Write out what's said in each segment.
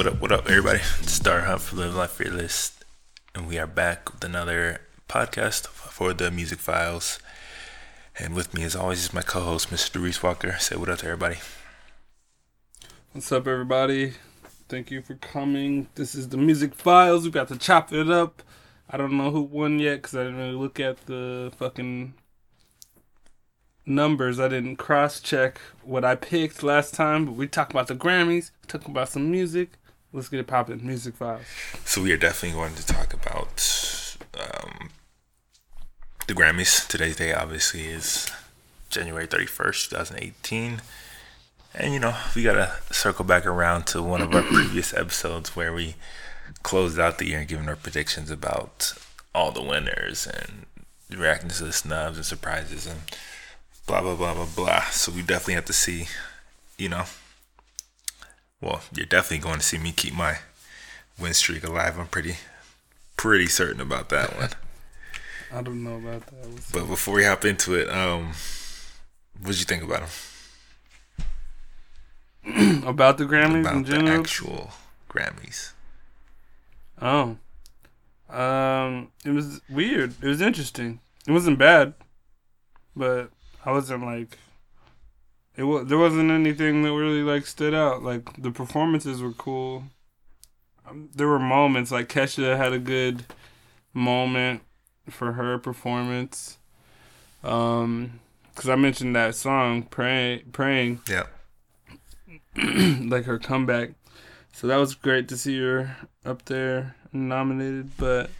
What up, what up, everybody? Star Hunt for Live Life Fearless. And we are back with another podcast for the Music Files. And with me, as always, is my co host, Mr. Reese Walker. Say what up to everybody. What's up, everybody? Thank you for coming. This is the Music Files. We got to chop it up. I don't know who won yet because I didn't really look at the fucking numbers. I didn't cross check what I picked last time, but we talked about the Grammys, talked about some music. Let's get it popping. Music Files. So, we are definitely going to talk about um, the Grammys. Today's day, obviously, is January 31st, 2018. And, you know, we got to circle back around to one of our previous episodes where we closed out the year and given our predictions about all the winners and reacting to the snubs and surprises and blah blah blah blah blah. So we definitely have to see, you know. Well, you're definitely going to see me keep my win streak alive. I'm pretty pretty certain about that one. I don't know about that. What's But before we hop into it, um, what'd you think about them? about the Grammys in About the general? actual Grammys. Oh. Um, it was weird. It was interesting. It wasn't bad, but I wasn't like. It was there wasn't anything that really like stood out. Like the performances were cool. Um, there were moments like Kesha had a good moment for her performance. Um, because I mentioned that song "Pray, praying Yeah. like her comeback. So that was great to see her up there nominated. But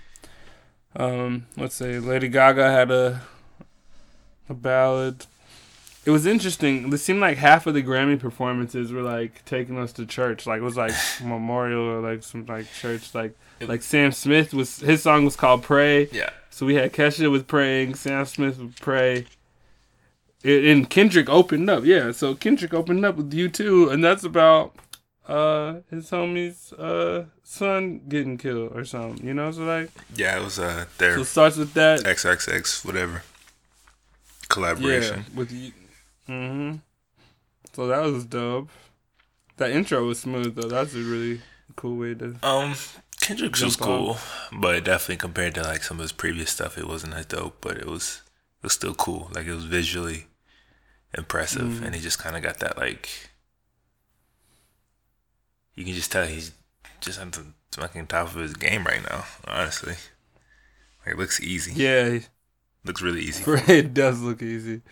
um, let's say Lady Gaga had a a ballad. It was interesting. It seemed like half of the Grammy performances were like taking us to church. Like it was like memorial or like some like church. Like like Sam Smith was his song was called "Pray." Yeah. So we had Kesha was praying, Sam Smith would pray. It, and Kendrick opened up, yeah. So Kendrick opened up with U2, and that's about uh his homie's uh son getting killed or something. You know, so like Yeah, it was uh their so it starts with that. XXX whatever collaboration. Yeah, with you. Mm-hmm. So that was dope. That intro was smooth though. That's a really cool way to. Um, Kendrick's was on. cool, but definitely compared to like some of his previous stuff, it wasn't as dope. But it was it was still cool. Like it was visually impressive, Mm. and he just kind of got that like you can just tell he's just on the fucking top of his game right now. Honestly, like it looks easy. Yeah, looks really easy. it does look easy.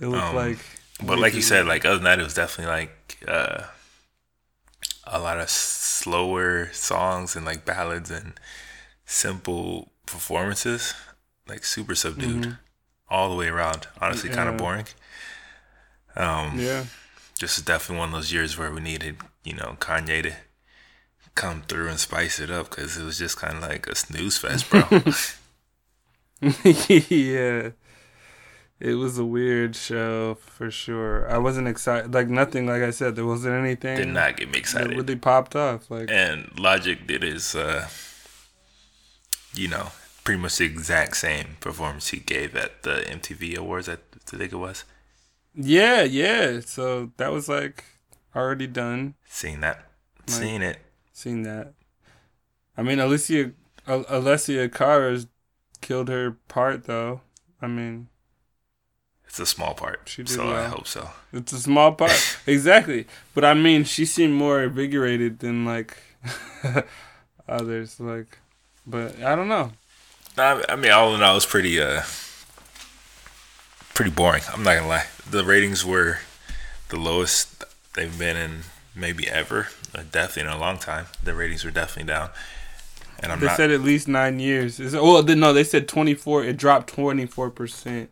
It looked Um, like. But like you said, like other than that, it was definitely like uh, a lot of slower songs and like ballads and simple performances, like super subdued all the way around. Honestly, kind of Mm-hmm. Boring. Um, Yeah. This is definitely one of those years where we needed, you know, Kanye to come through and spice it up because it was just kind of like a snooze fest, bro. yeah. It was a weird show for sure. I wasn't excited. Like nothing. Like I said, there wasn't anything Did not get me excited. really popped off. Like and Logic did his, uh, you know, pretty much the exact same performance he gave at the MTV Awards. I think it was. yeah, yeah. So that was like already done. Seeing that, Like- seeing it. Seen that. I mean, Alicia, Al- Alessia Cara killed her part though. I mean, It's a small part, She did so I hope so. it's a small part, exactly. But I mean, she seemed more invigorated than like others. Like, but I don't know. I, I mean, all in all, it was pretty, uh, pretty boring. I'm not gonna lie. The ratings were the lowest they've been in maybe ever, uh, definitely in a long time. The ratings were definitely down, and I'm They not. said at least nine years. Is well, no, they said twenty four. It dropped twenty four percent,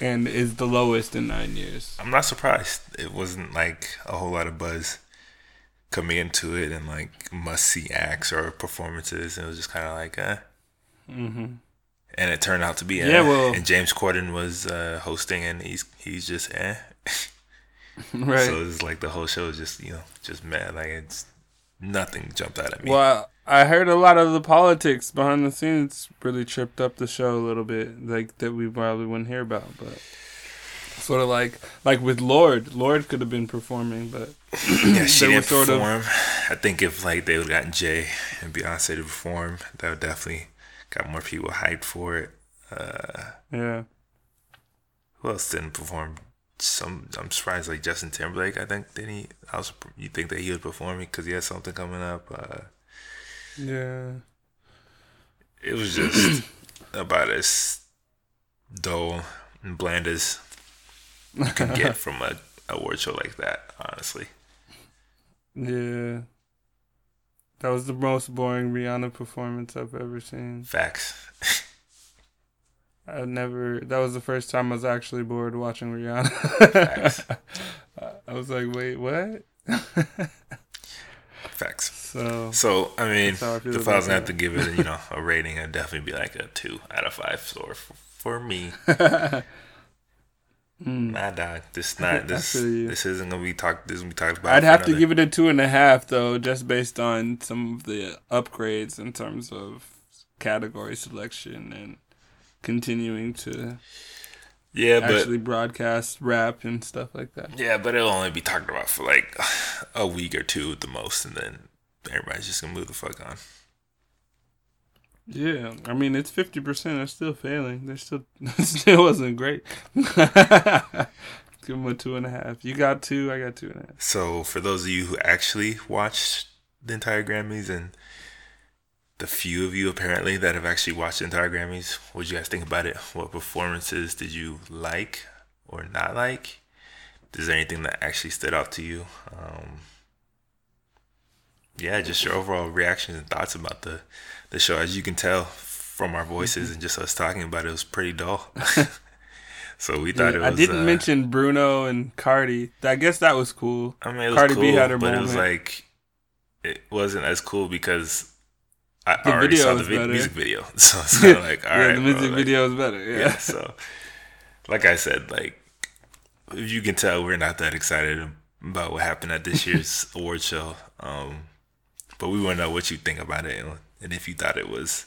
and is the lowest in nine years. I'm not surprised. It wasn't like a whole lot of buzz coming into it and like must see acts or performances. It was just kind of like, eh. Mm-hmm. And it turned out to be, eh. Yeah, well- and James Corden was uh, hosting, and he's he's just, eh. Right. So it's like the whole show is just you know just mad. Like it's nothing jumped out at me. well, I heard a lot of the politics behind the scenes really tripped up the show a little bit, like that we probably wouldn't hear about. But sort of like like with Lorde, Lorde could have been performing, but yeah, she didn't sort of- I think if like they would have gotten Jay and Beyonce to perform, that would definitely got more people hyped for it. Uh, yeah, who else didn't perform? Some I'm surprised like Justin Timberlake. I think didn't he? I was you think that he was performing because he had something coming up. Uh, yeah. it was just about as dull and bland as you can get from a award show like that. Honestly, Yeah. That was the most boring Rihanna performance I've ever seen. facts. I never. That was the first time I was actually bored watching Rihanna. Facts. I was like, wait, what? Facts. So So I mean, I if I was gonna have to give it, you know, a rating, I'd definitely be like a two out of five. So for, for me, mm. nah, dog, this not this this isn't gonna be talked. This gonna be talked about. I'd have to give it a two and a half though, just based on some of the upgrades in terms of category selection and continuing to Yeah, but actually broadcast rap and stuff like that. yeah, but it'll only be talked about for like a week or two at the most, and then everybody's just gonna move the fuck on. Yeah, I mean it's fifty percent. They're still failing. They're still still wasn't great. Give them a two and a half. You got two. I got two and a half. So for those of you who actually watched the entire Grammys and the few of you apparently that have actually watched the entire Grammys, what did you guys think about it? What performances did you like or not like? Is there anything that actually stood out to you? Um, yeah, just your overall reactions and thoughts about the the show. As you can tell from our voices and just us talking about it, it was pretty dull. so we thought it was. I didn't uh, mention Bruno and Cardi. I guess that was cool. I mean, it was Cardi cool, B had her but it was like it wasn't as cool because I The already saw the vi- music video, so it's kind of like all yeah, right, the bro, music like, video is better. Yeah. yeah. So, like I said, like you can tell, we're not that excited about what happened at this year's award show. Um, but we want to know what you think about it, and, and if you thought it was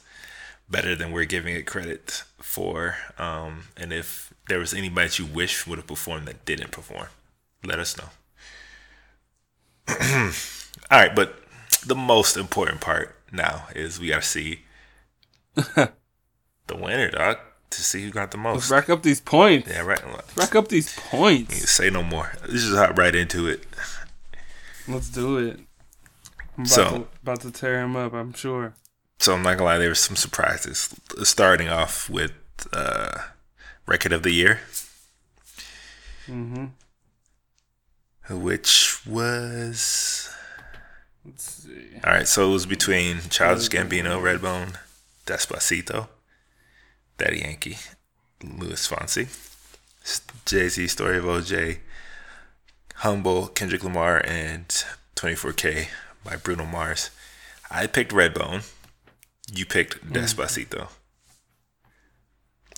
better than we're giving it credit for, um, and if there was anybody that you wish would have performed that didn't perform, let us know. All right, but the most important part now is we got to see the winner, dog, to see who got the Let's most. rack up these points. Yeah, right. Rack up these points. Say no more. Let's just hop right into it. Let's do it. I'm about, So- to, about to tear him up. I'm sure. So I'm not gonna lie, there were some surprises. Starting off with uh, record of the year, Mm-hmm. which was Let's see. all right. So it was between Childish Gambino, Redbone, Despacito, Daddy Yankee, Luis Fonsi, Jay Z, Story of OJ, Humble, Kendrick Lamar, and 24K by Bruno Mars. I picked Redbone. You picked Despacito.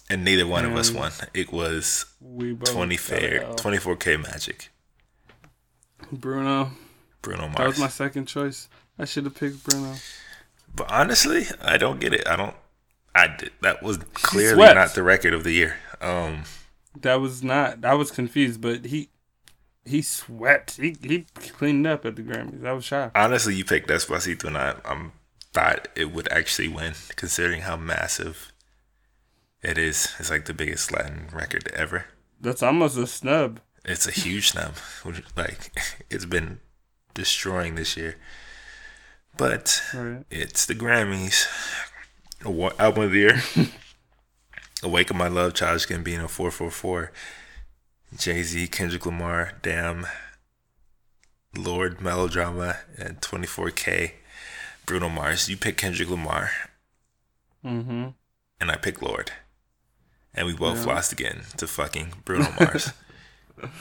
And neither one of us won. It was We both 20 fair, 24K Magic. Bruno. Bruno Mars. That was my second choice. I should have picked Bruno. But honestly, I don't get it. I don't. I did. That was clearly not the record of the year. Um, That was not. I was confused, but he he swept. He he cleaned up at the Grammys. I was shocked. honestly, you picked Despacito, and I I'm, thought it would actually win, considering how massive it is. It's like the biggest Latin record ever. That's almost a snub. It's a huge snub. Like it's been destroying this year. But Right. it's the Grammys. Album of the year. Awaken My Love, Childish Gambino, 444. Jay Z, Kendrick Lamar, Damn, Lorde Melodrama, and 24K. Bruno Mars. You pick Kendrick Lamar, Mm-hmm. and I pick Lorde. And we both Yeah. lost again to fucking Bruno Mars.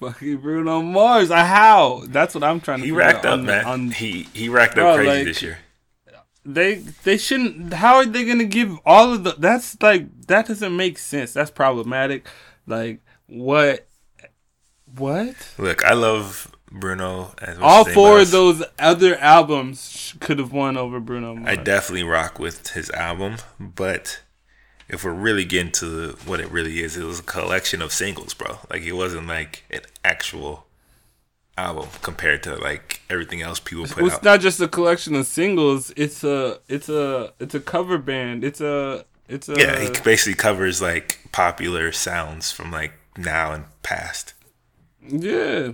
Fucking Bruno Mars. Uh, How? That's what I'm trying to. he racked up, on- man. on- he he racked Bro, up crazy like- this year. they they shouldn't. How are they gonna give all of the? That's like that doesn't make sense. That's problematic. Like what? What? Look, I love Bruno. As much All as four of those other albums could have won over Bruno Mars. I definitely rock with his album, but if we're really getting to what it really is, it was a collection of singles, bro. Like it wasn't like an actual album compared to like everything else people put It's out. It's not just a collection of singles. It's a it's a it's a cover band. It's a it's a yeah, he basically covers like popular sounds from like now and past. yeah.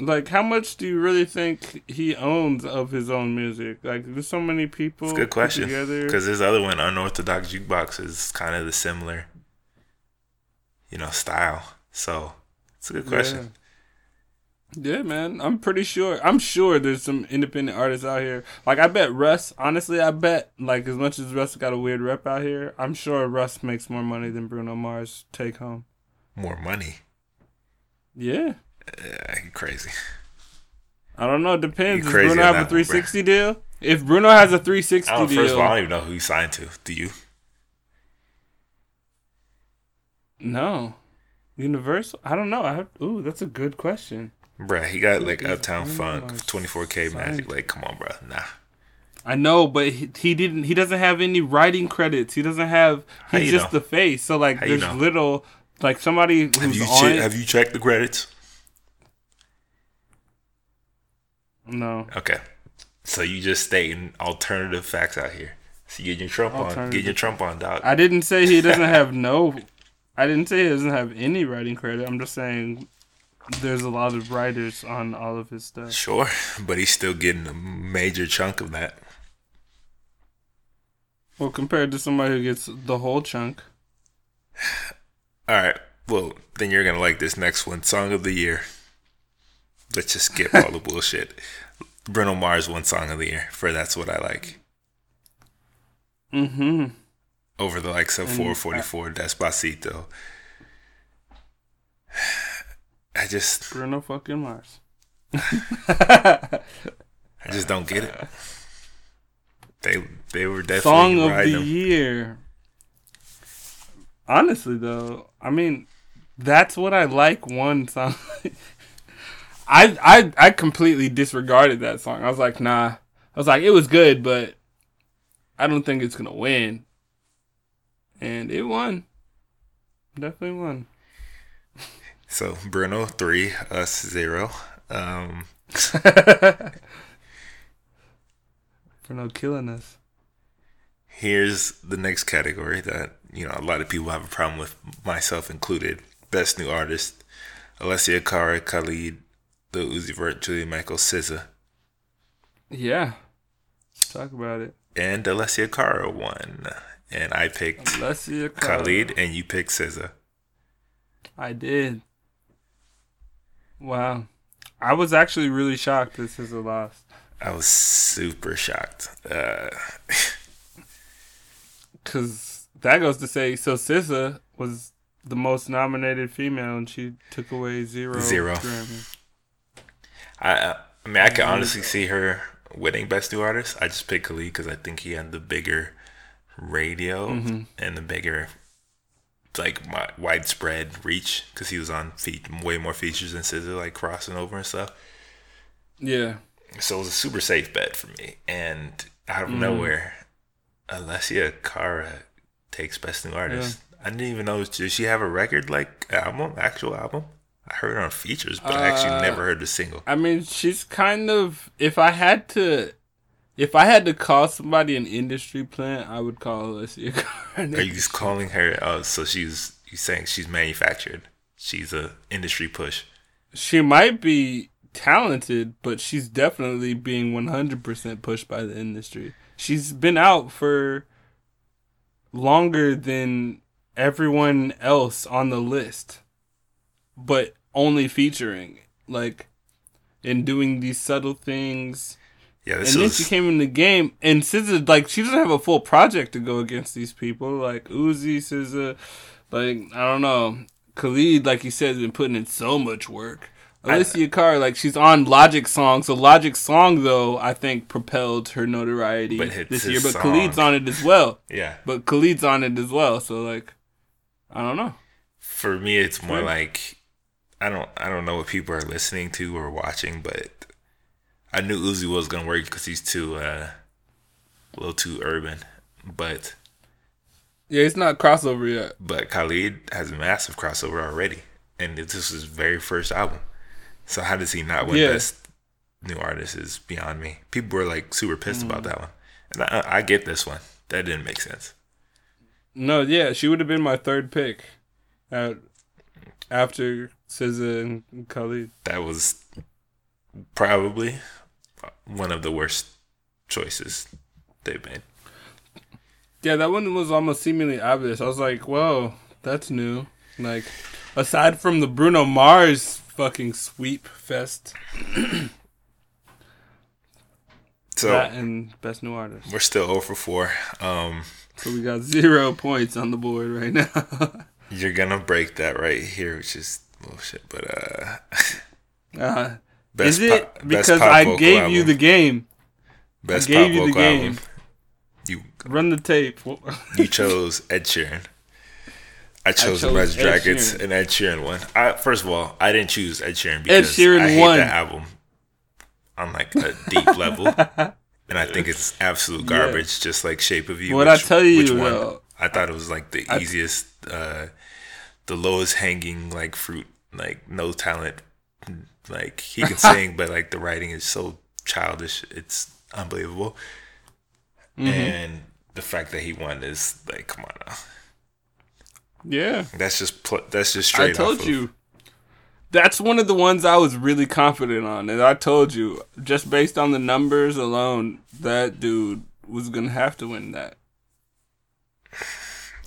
Like how much do you really think he owns of his own music? Like there's so many people. It's a good question Together. because this other one, unorthodox jukebox, is kind of the similar, you know, style. So it's a good question. Yeah, man. I'm pretty sure. I'm sure there's some independent artists out here. Like I bet Russ. Honestly, I bet like as much as Russ got a weird rep out here, I'm sure Russ makes more money than Bruno Mars take home. More money, Yeah. uh, crazy. I don't know. It depends. Does crazy Bruno have a that one, 360 deal? If Bruno has a 360 I don't, deal, first of all, I don't even know who he signed to. Do you? no. Universal? I don't know. I have, ooh, that's a good question. Bruh, he got like Uptown Funk, 24K Magic. Like, come on, bruh. Nah. I know, but he, he didn't. He doesn't have any writing credits. He doesn't have. He's just know? the face. So like, there's know? little like somebody Have who's you on che- it. have you checked the credits? no, Okay. So you just stating alternative facts out here. So you getting your Trump on. Get your Trump on, dog. I didn't say he doesn't have no. I didn't say he doesn't have any writing credit. I'm just saying there's a lot of writers on all of his stuff. Sure, but he's still getting a major chunk of that. Well, compared to somebody who gets the whole chunk. All right. Well, then you're gonna like this next one, song of the year. Let's just skip all the bullshit. Bruno Mars won song of the year for "That's What I Like" Mm-hmm. over the likes of 444 Despacito. I just, Bruno fucking Mars. I just don't get it. They, they were definitely Song of the him. year. Honestly, though, I mean, that's what I like. One song. I I I completely disregarded that song. I was like, nah. I was like, it was good, but I don't think it's gonna win. And it won. Definitely won. So Bruno three, us zero. Um, For no killing us. Here's the next category that you know a lot of people have a problem with, myself included. Best new artist: Alessia Cara, Khalid, The Uzi Vert, Julia Michael, SZA, Yeah. Let's talk about it. and Alessia Cara won. And I picked Let's see a card. Khalid, and you picked SZA. I did. Wow. I was actually really shocked this is a loss. I was super shocked. Uh, Because that goes to say, so SZA was the most nominated female and she took away zero. Zero. Grammys. I, I mean, I can mm-hmm. honestly see her winning Best New Artist. I just picked Khalid because I think he had the bigger radio mm-hmm. and the bigger, like, wi- widespread reach because he was on fe- way more features than SZA, like crossing over and stuff. Yeah. So it was a super safe bet for me. And out of mm-hmm. nowhere, Alessia Cara takes Best New Artist. I didn't even know. Did she have a record, like, album, actual album? I heard her on features, but I actually Uh, never heard the single. I mean, she's kind of. If I had to. If I had to call somebody an industry plant, I would call Cara. an Are you just calling her? Oh, so she's you saying she's manufactured? She's a industry push. she might be talented, but she's definitely being 100% pushed by the industry. She's been out for longer than everyone else on the list, but only featuring like and doing these subtle things. Yeah, And this then she came in the game, and SZA like she doesn't have a full project to go against these people like Uzi, SZA, like I don't know, Khalid, like you said, has been putting in so much work. Alicia Cara, like she's on Logic song, so Logic song though I think propelled her notoriety this year. But song. Khalid's on it as well. yeah. But Khalid's on it as well, so like I don't know. For me, it's more Right. like I don't I don't know what people are listening to or watching, but I knew Uzi was gonna work because he's too uh, a little too urban. But Yeah, it's not crossover yet. But Khalid has a massive crossover already, and this is his very first album. So how does he not win Yeah. best new artist? Is beyond me. People were like super pissed Mm. about that one, and I, I get this one. That didn't make sense. No, yeah, she would have been my third pick, after SZA and Khalid. That was probably one of the worst choices they've made. Yeah, that one was almost seemingly obvious. I was like, "Whoa, that's new." Like, aside from the Bruno Mars fucking sweep fest, So that and best new artist. we're still 0 for 4. Um, So we got zero points on the board right now. you're gonna break that right here, which is bullshit. But uh, uh, best is it best because I gave you the game? best gave pop you the game. album? You Run the tape. you chose Ed Sheeran. I chose, chose Imagine Ed Dragons, Sheeran. and Ed Sheeran won. I, first of all, I didn't choose Ed Sheeran because Sheeran I hate won. that album on like a deep level, and I think it's absolute garbage, just like Shape of You. What I tell you, one? though, I thought it was like the easiest, uh, the lowest hanging like fruit, like no talent. Like he can sing, but like the writing is so childish. It's unbelievable. Mm-hmm. And the fact that he won is like, come on now. Yeah, That's just pl- that's just straight. I told off of- you. That's one of the ones I was really confident on, and I told you just based on the numbers alone, that dude was gonna have to win that.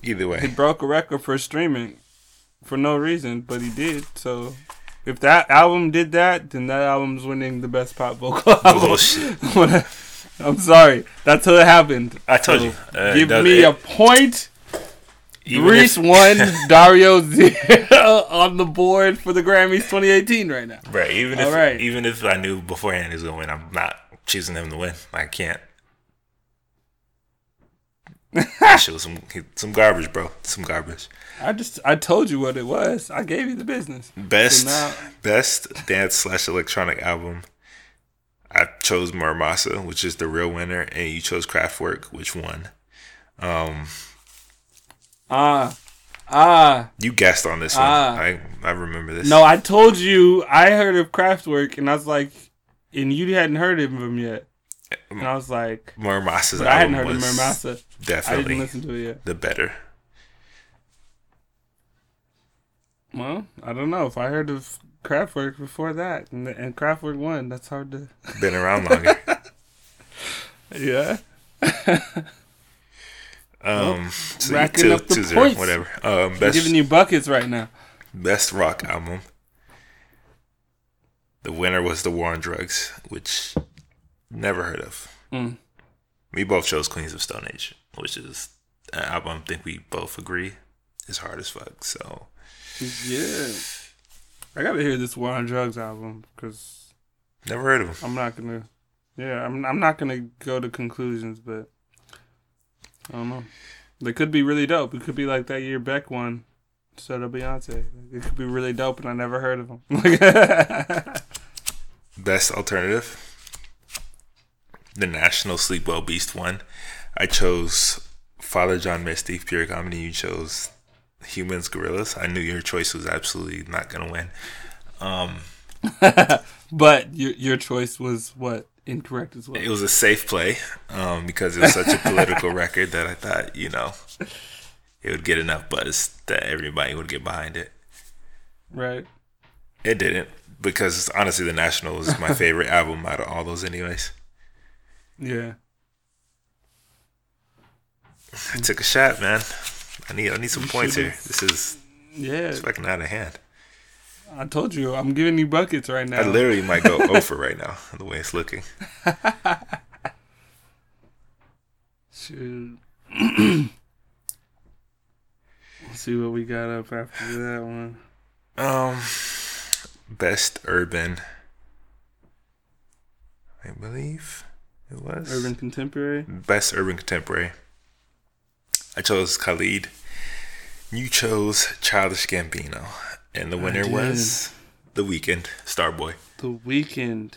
Either way, He broke a record for streaming for no reason, but he did. So if that album did that, then that album's winning the best pop vocal album. bullshit. I'm sorry. That's how it happened. I told So you. Uh, give me it- a point. Even Reese if- won, Dario zero on the board for the Grammys 2018 right now. Right. Even if right. even if I knew beforehand he was gonna win, I'm not choosing him to win. I can't. that shit was some some garbage, bro. Some garbage. I just I told you what it was. I gave you the business. Best now- best dance slash electronic album. I chose Mura Masa, which is the real winner, and you chose Kraftwerk, which won. Um, Ah, ah. you guessed on this one. Ah. I I remember this. No, I told you I heard of Kraftwerk, and I was like, and you hadn't heard of him yet, and I was like, but I hadn't heard of was Mura Masa. I didn't definitely listen to it yet. the better. Well, I don't know if I heard of Kraftwerk before that, and, and Kraftwerk won. That's hard to. Been around longer. Yeah. Um, so racking two, up the two zero, points. whatever. Um, best giving you buckets right now. best rock album. The winner was The War on Drugs, which never heard of. Mm. We both chose Queens of Stone Age, which is an album I think we both agree is hard as fuck. So Yeah. I gotta hear this War on Drugs album because never heard of him. I'm not gonna. Yeah, I'm. I'm not gonna go to conclusions, but I don't know. They could be really dope. It could be like that year Beck won instead of Beyonce. It could be really dope, and I never heard of them. Best alternative. The National Sleep Well Beast won. I chose Father John Misty, pure comedy. You chose Humanz Gorillaz. I knew your choice was absolutely not gonna win. Um, but your your choice was what incorrect as well. it was a safe play um, because it was such a political record that I thought you know it would get enough buzz that everybody would get behind it. Right. It didn't because honestly, The National is my favorite album out of all those, anyways. Yeah. I took a shot, man. I need I need some You points here. This is Yeah. it's fucking out of hand. I told you I'm giving you buckets right now. I literally might go over right now the way it's looking. Shoot. Let's see what we got up after that one. Um, best urban. I believe it was Urban Contemporary. best urban contemporary. I chose Khalid. You chose Childish Gambino, and the winner was The Weeknd, Starboy. The Weeknd.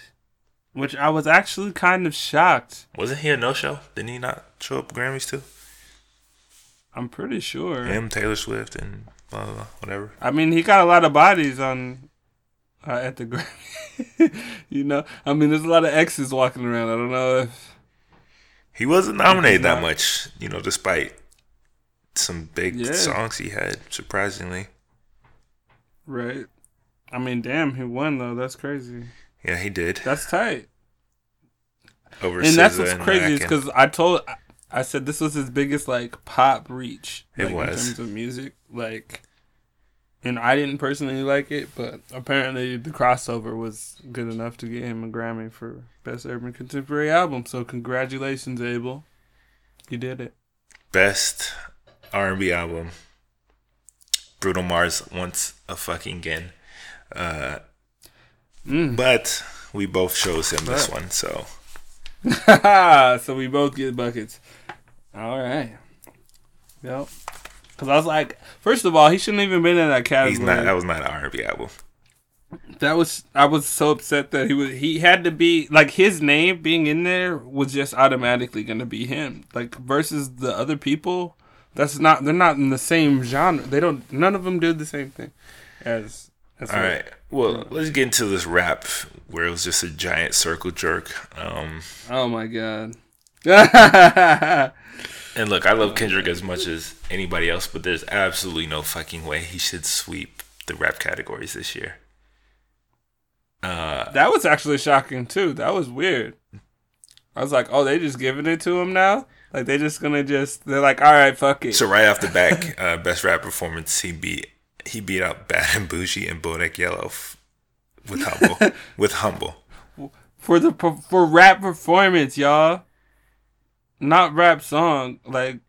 Which I was actually kind of shocked. Wasn't he a no show? Didn't he not show up Grammys too? I'm pretty sure. Him, Taylor Swift, and blah, blah, blah, whatever. I mean, he got a lot of bodies on uh, at the Grammy. you know, I mean, there's a lot of exes walking around. I don't know if He wasn't nominated that much, you know, despite some big Yeah. songs he had, surprisingly. Right. I mean, damn, he won though. That's crazy. Yeah, he did. That's tight. Over and that's what's and crazy is because I told, I said this was his biggest like pop reach. It like, in terms of music, like, and I didn't personally like it, but apparently the crossover was good enough to get him a Grammy for best urban contemporary album. So congratulations, Abel, you did it. best R&B album. Bruno Mars once a fucking again. Uh, Mm. but we both chose him this one, so so we both get buckets. All right. Yep. Because I was like, first of all, he shouldn't even been in that category. he's not. That was not an R&B album. That was I was so upset that he was he had to be like his name being in there was just automatically gonna be him. Like versus the other people, that's not they're not in the same genre. They don't none of them do the same thing as as All right. Well, let's get into this rap where it was just a giant circle jerk. Um, Oh my god. and look, I love Kendrick as much as anybody else, but there's absolutely no fucking way he should sweep the rap categories this year. Uh, that was actually shocking too. That was weird. I was like, oh, they just giving it to him now? Like they're just gonna just they're like, all right, fuck it. So right off the back, uh, best rap performance, he beat he beat out Bad and Boujee and Bodak Yellow f- with humble with humble. for the for rap performance, y'all. Not rap song, like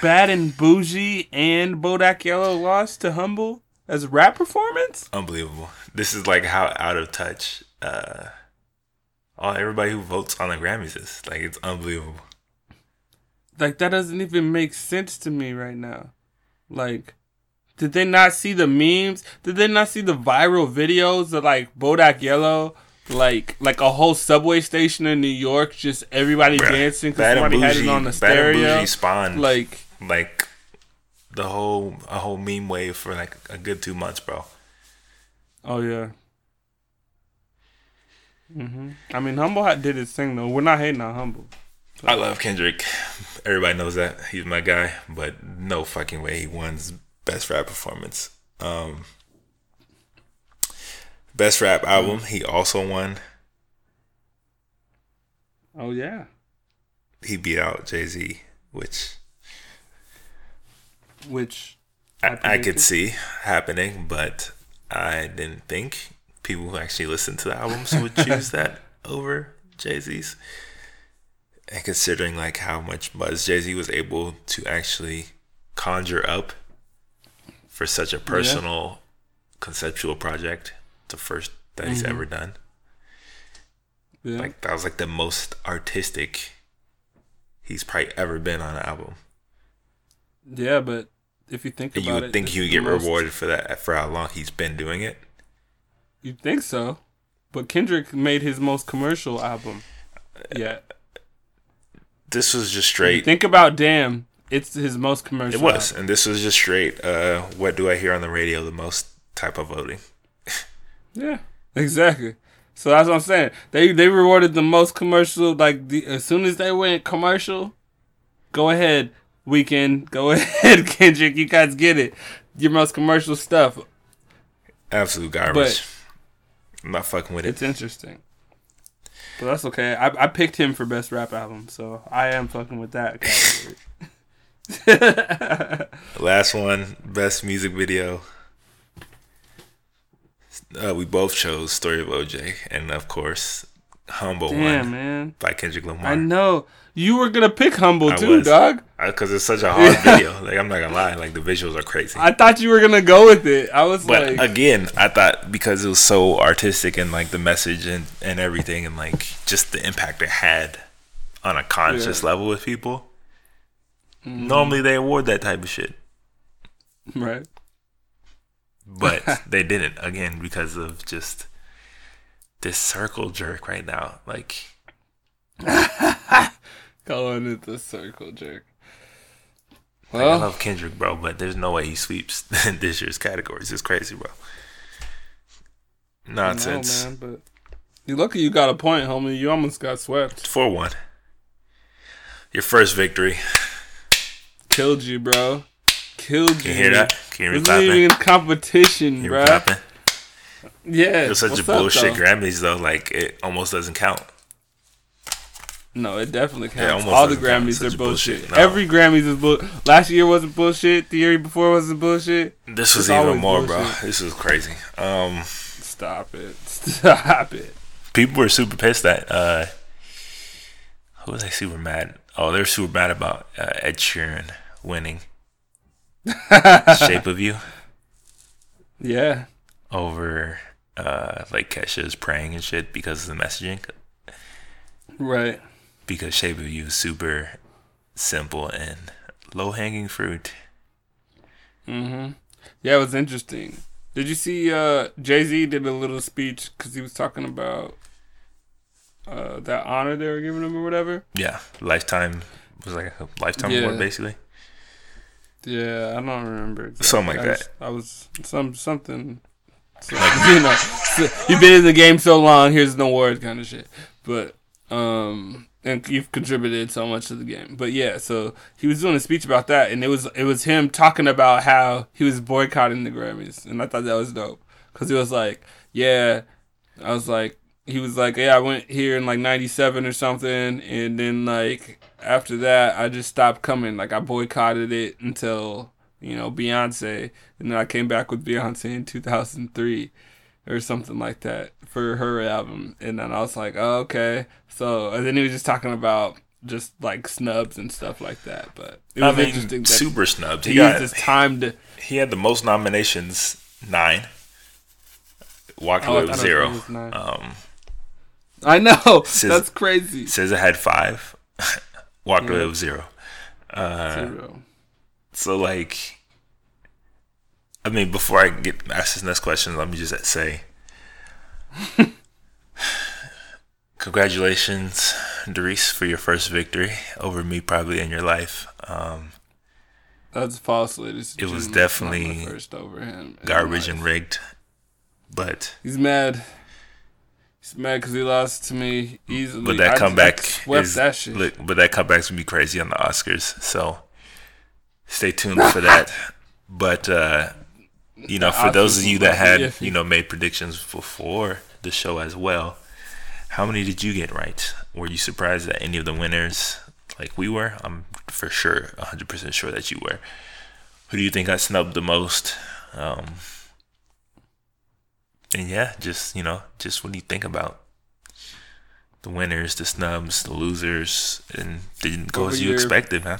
Bad and Boujee and Bodak Yellow lost to Humble as a rap performance. Unbelievable. This is like how out of touch uh, all everybody who votes on the Grammys is. Like it's unbelievable. Like that doesn't even make sense to me right now. Like, did they not see the memes? Did they not see the viral videos of like Bodak Yellow? Like like a whole subway station in New York, just everybody Bruh, dancing because somebody had it on the stereo. Spawned Like like the whole a whole meme wave for like a good two months, bro. Oh yeah. Hmm I mean, Humble did his thing though. We're not hating on Humble. I love Kendrick. Everybody knows that he's my guy, but no fucking way he won best rap performance. Um, best rap album, he also won. Oh yeah. He beat out Jay Z, which Which I, I could see happening, but I didn't think people who actually listen to the albums would choose that over Jay Z's. And considering like how much buzz Jay Z was able to actually conjure up for such a personal conceptual project, the first that he's mm-hmm. ever done. yeah. Like that was like the most artistic he's probably ever been on an album. yeah, but if you think And you it, would think this he would get most- rewarded for that for how long he's been doing it. You'd think so, but Kendrick made his most commercial album. Yeah. This was just straight Think about Damn. It's his most commercial. It was, and this was just straight. Uh, what do I hear on the radio? The most type of voting. Yeah, exactly. So that's what I'm saying. They they rewarded the most commercial. Like the, as soon as they went commercial, go ahead, Weeknd. Go ahead, Kendrick. You guys get it. Your most commercial stuff. Absolute garbage. But- I'm not fucking with it. It's interesting. But that's okay. I I picked him for best rap album, so I am fucking with that category. Last one, best music video. Uh, we both chose "Story of OJ," and of course, "Humble" Damn, won man. by Kendrick Lamar. I know you were gonna pick Humble I too, was. dog. Because it's such a hard video. Like I'm not gonna lie, like the visuals are crazy. I thought you were gonna go with it. I was But like, again, I thought because it was so artistic and like the message and, and everything and like just the impact it had on a conscious level with people. Mm-hmm. Normally they award that type of shit, right. but they didn't again because of just this circle jerk right now. Like Calling it the circle jerk. Like, I love Kendrick, bro, but there's no way he sweeps this year's categories. It's crazy, bro. Nonsense. Know, man, but you lucky you got a point, homie. You almost got swept. Four one. Your first victory. Killed you, bro. Killed you. Can you hear that? Can you hear me Wasn't even clapping? competition, bro. clapping? Yeah. It was such what's a bullshit though? Grammys though. Like it almost doesn't count. No, it definitely counts. almost All the. Grammys are bullshit. bullshit. No. Every Grammys is bull. Last year wasn't bullshit. The year before wasn't bullshit. This was It's even more, bro. bullshit. This was crazy. Um, Stop it. Stop it. people were super pissed that uh, who was I super mad? Oh, they were super mad about uh, Ed Sheeran winning "Shape of You" Yeah. over uh, like Kesha's praying and shit because of the messaging. Right. Because "Shape of You" is super simple and low hanging fruit. Mm-hmm. Yeah, it was interesting. Did you see uh, Jay Z did a little speech because he was talking about uh, that honor they were giving him or whatever? Yeah, lifetime was like a lifetime Yeah. award basically. Yeah, I don't remember. Exactly. Something like I that. was- I was some something. so- you know, so- you've been in the game so long. Here's an award, kind of shit. But um, and you've contributed so much to the game. But yeah, so he was doing a speech about that, and it was it was him talking about how he was boycotting the Grammys, and I thought that was dope because he was like, yeah, I was like, he was like, yeah, I went here in like '97 or something, and then like after that, I just stopped coming. Like I boycotted it until you know Beyonce, and then I came back with Beyonce in 2003 or something like that for her album, and then I was like, oh, okay. So and then he was just talking about just like snubs and stuff like that, but it I was mean, interesting that super snubs. he He used got his time to. he had the most nominations, nine. Walked Oh, away with zero. was. Um, I know Says- that's crazy. Says SZA had five. Walked away Yeah. with zero. Uh, Zero. so like, I mean, before I get asked this next question, let me just say, congratulations, Doris, for your first victory over me, probably in your life. Um, That's false, ladies. It was gentlemen. It's not my definitely first over him. garbage and rigged, but He's mad. He's mad because he lost to me easily. but that I- comeback is that shit. look, but that comeback's gonna be crazy on the Oscars. So stay tuned for that. But uh, you know, for those of you that had you know made predictions before the show as well, how many did you get right? Were you surprised at any of the winners? Like we were, I'm for sure, 100 percent sure that you were. Who do you think got snubbed the most? Um, and yeah, just you know, just what do you think about the winners, the snubs, the losers, and didn't go What as you expected, man?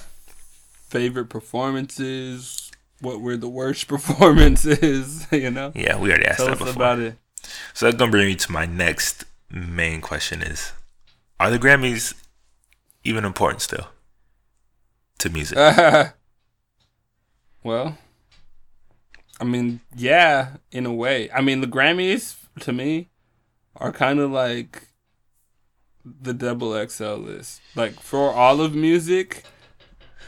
Favorite performances? What were the worst performances? you know? Yeah, we already asked Tell that us before. about it. So that's gonna bring me to my next main question: Is are the Grammys even important still to music? well, I mean, yeah, in a way. I mean, the Grammys to me are kind of like the double XL list. Like for all of music,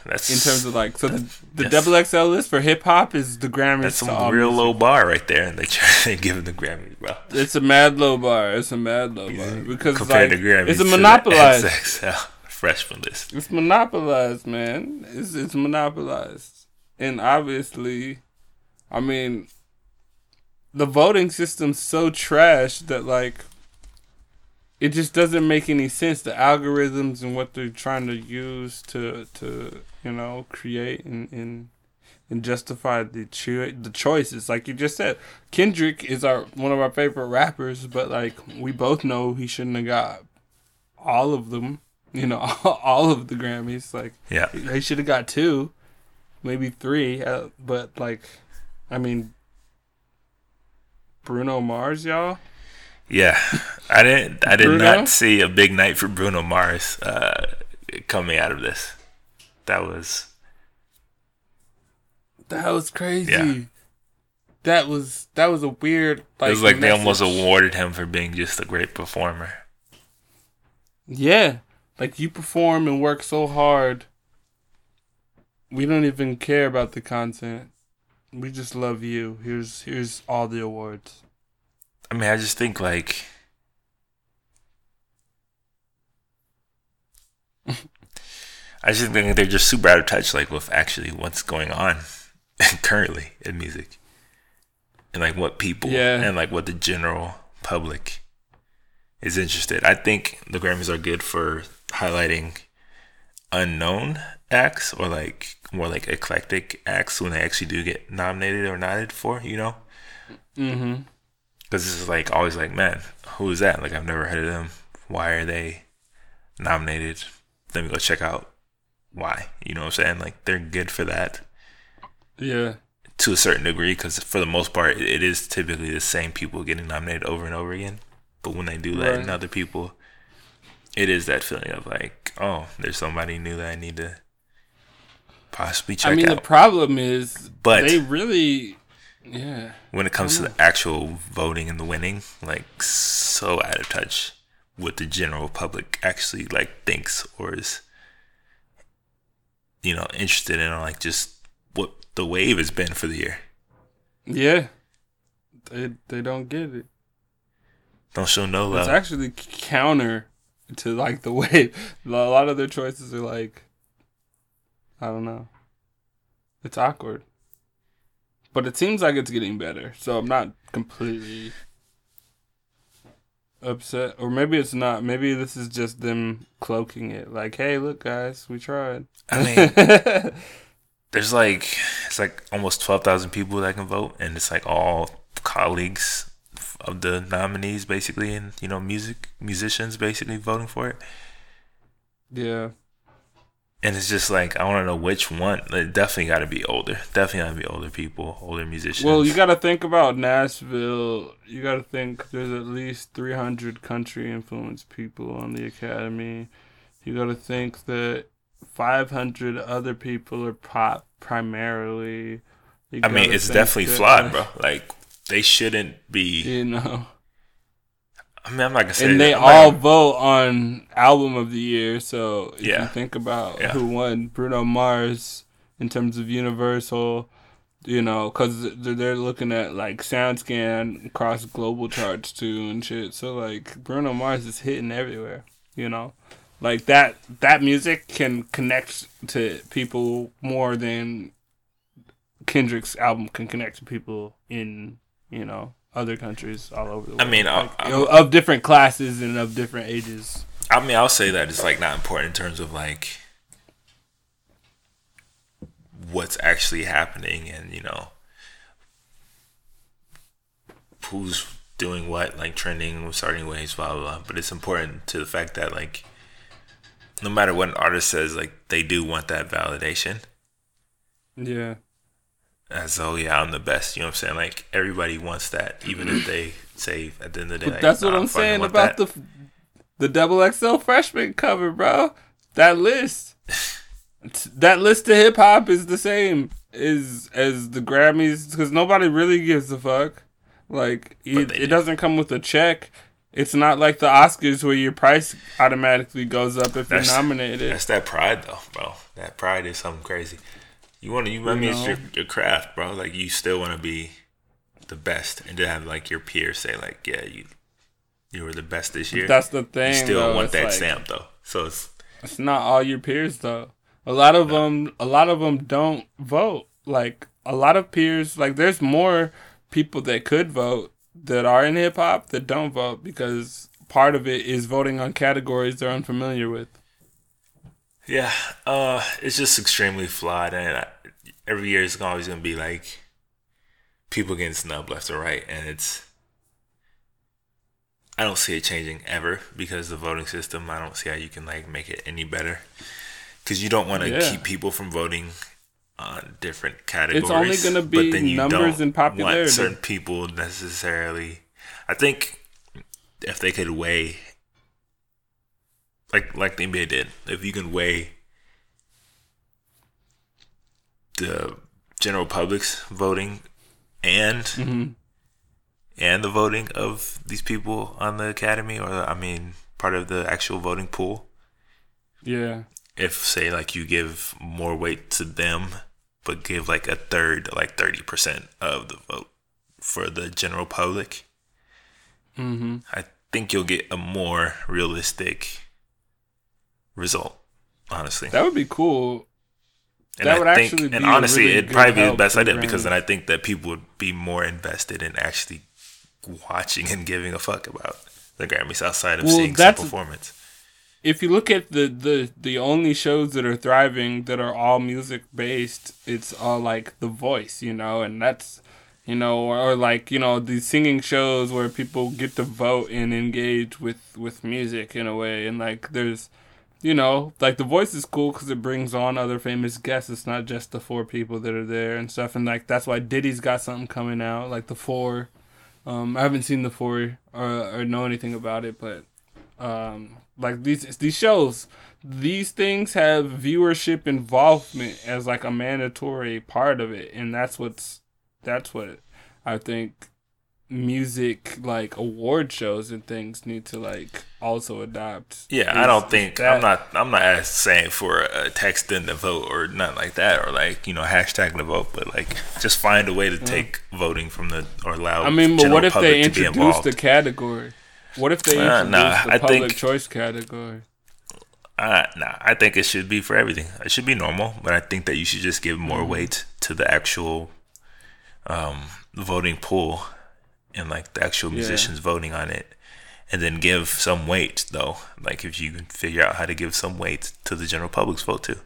That's in terms of like, so the, the double XL list for hip hop is the Grammys. that's some real music. low bar right there, and they try to give the Grammys, bro. It's a mad low bar. It's a mad low bar because Compared like, to Grammys, it's a monopolized. XXL freshman list. It's monopolized, man. It's it's monopolized, and obviously, I mean, the voting system's so trash that like, it just doesn't make any sense. The algorithms and what they're trying to use to to you know create and and, and justify the cho- the choices. Like you just said, Kendrick is our one of our favorite rappers, but like we both know he shouldn't have got all of them. You know, all of the Grammys. Like Yeah, he should have got two, maybe three. Uh, but like, I mean, Bruno Mars, y'all. yeah. I didn't. I did Bruno? not see a big night for Bruno Mars uh, coming out of this. That was That was crazy. Yeah. That was that was a weird. Like, it was like they almost awarded him for being just a great performer. Yeah, like you perform and work so hard, we don't even care about the content. We just love you. Here's here's all the awards. I mean, I just think like I just think they're just super out of touch, like with actually what's going on currently in music, and like what people Yeah. and like what the general public is interested. I think the Grammys are good for highlighting unknown acts or like more like eclectic acts when they actually do get nominated or nodded for, you know. Mm-hmm. Because this is like always like, man, who is that? Like I've never heard of them. Why are they nominated? Let me go check out why. You know what I'm saying? Like they're good for that Yeah. to a certain degree because for the most part, it is typically the same people getting nominated over and over again. But when they do let in other people, it is that feeling of like, oh, there's somebody new that I need to possibly check I mean, the problem is, But- they really, yeah, when it comes to the mm-hmm. actual voting and the winning, like so out of touch with the general public actually like thinks or is you know interested in like just what the wave has been for the year. yeah, they they don't get it. Don't show no love. It's actually counter to like the way a lot of their choices are like. I don't know. It's awkward, but it seems like it's getting better. So I'm not completely upset, or maybe it's not. Maybe this is just them cloaking it. Like, hey, look, guys, we tried. I mean, there's like it's like almost twelve thousand people that can vote, and it's like all colleagues of the nominees, basically, and you know, music musicians basically voting for it. yeah. And it's just like I want to know which one. It definitely got to be older. Definitely got to be older people, older musicians. Well, you got to think about Nashville. You got to think there's at least 300 country influenced people on the academy. You got to think that 500 other people are pop primarily. I mean, it's definitely flawed, bro. Like they shouldn't be. You know, I mean, I'm not gonna say. and they all vote on album of the year. So if Yeah. you think about Yeah. who won, Bruno Mars in terms of Universal, you know, because they're looking at like SoundScan across global charts too and shit. So like Bruno Mars is hitting everywhere, you know, like that that music can connect to people more than Kendrick's album can connect to people in you know other countries all over the world. I mean, I- Like, I- you know, of different classes and of different ages. I mean, I'll say that it's like not important in terms of like what's actually happening and you know who's doing what, like trending, starting waves, blah blah blah. But it's important to the fact that like no matter what an artist says, like they do want that validation. Yeah. As oh yeah, I'm the best. You know what I'm saying? Like everybody wants that, even if they say at the end of the day. But like, that's what "Nah, I'm saying about that." the the double XL freshman cover, bro. That list, that list of hip hop is the same as as the Grammys because nobody really gives a fuck. Like it, it doesn't come with a check. It's not like the Oscars where your price automatically goes up if That's- you're nominated. That's that pride, though, bro. That pride is something crazy. You want to, you, I mean, it's know? your, your craft, bro. Like, you still want to be the best and to have, like, your peers say, like, yeah, you you were the best this year. That's the thing. you still though. want that like- stamp, though. So it's, It's not all your peers though. A lot of them, a lot of them don't vote. Like a lot of peers, like there's more people that could vote that are in hip hop that don't vote because part of it is voting on categories they're unfamiliar with. yeah, uh, it's just extremely flawed. And I, every year it's always going to be, like, people getting snubbed left or right. And it's, I don't see it changing ever because the voting system, I don't see how you can, like, make it any better. Because you don't want to Yeah. keep people from voting on different categories. It's only gonna but be then you numbers don't and popularity. Want certain people necessarily. I think if they could weigh, like like the NBA did, if you can weigh the general public's voting and Mm-hmm. and the voting of these people on the academy, or I mean, part of the actual voting pool Yeah, if say like you give more weight to them, but give like a third, like thirty percent of the vote for the general public, Mm-hmm. I think you'll get a more realistic result. Honestly, That would be cool. And that I would think, actually and honestly, really it'd probably be the best idea because then I think that people would be more invested in actually watching and giving a fuck about the Grammys outside of Well, seeing some performance. if you look at the, the the only shows that are thriving that are all music based, it's all like The Voice, you know, and that's you know, or, or like you know these singing shows where people get to vote and engage with with music in a way, and like there's you know like The Voice is cool because it brings on other famous guests. It's not just the four people that are there and stuff, and like that's why Diddy's got something coming out, like the four. Um, I haven't seen the four or, or know anything about it, but um, like these these shows, these things have viewership involvement as like a mandatory part of it, and that's what's that's what I think music like award shows and things need to like also adopt. Yeah, is- I don't think that- I'm not I'm not saying for a text in the vote or nothing like that or like you know hashtag the vote, but like just find a way to take voting from the or allow. I mean, but what if public they to be introduced the category? What if they Uh, introduced nah, the I public think- choice category? Uh, nah, I think it should be for everything. It should be normal, but I think that you should just give more weight to the actual um, voting pool and like the actual Yeah. musicians voting on it, and then give some weight though. Like if you can figure out how to give some weight to the general public's vote too,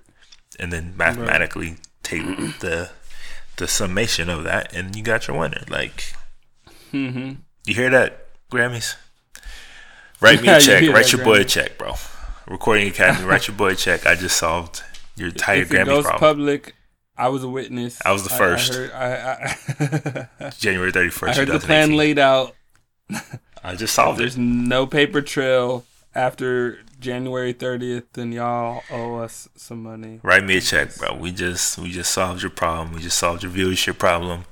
and then mathematically take the the summation of that, and you got your winner. Like Mm-hmm. you hear that, Grammys? Write me a check. hear Write your boy a check, bro. Recording Academy, write your boy a check. I just solved your entire if it Grammy goes problem. public, I was a witness. I was the first. I, heard, I, I, January thirty first. I heard the plan laid out. I just solved There's it. no paper trail after January 30th, and y'all owe us some money. Write me a check, bro. We just we just solved your problem. We just solved your viewership problem.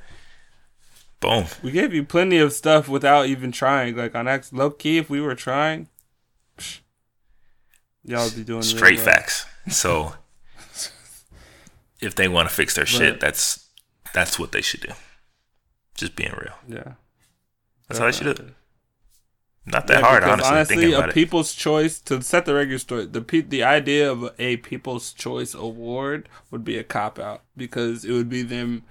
Boom. We gave you plenty of stuff without even trying. Like on X, low key, if we were trying, psh, y'all would be doing Straight well. facts. So if they want to fix their shit, that's that's what they should do. Just being real. Yeah, That's how they should do it. Not that Yeah, hard, honestly, Honestly, thinking a about it. people's choice to set the record straight. The pe- the idea of a people's choice award would be a cop out because it would be them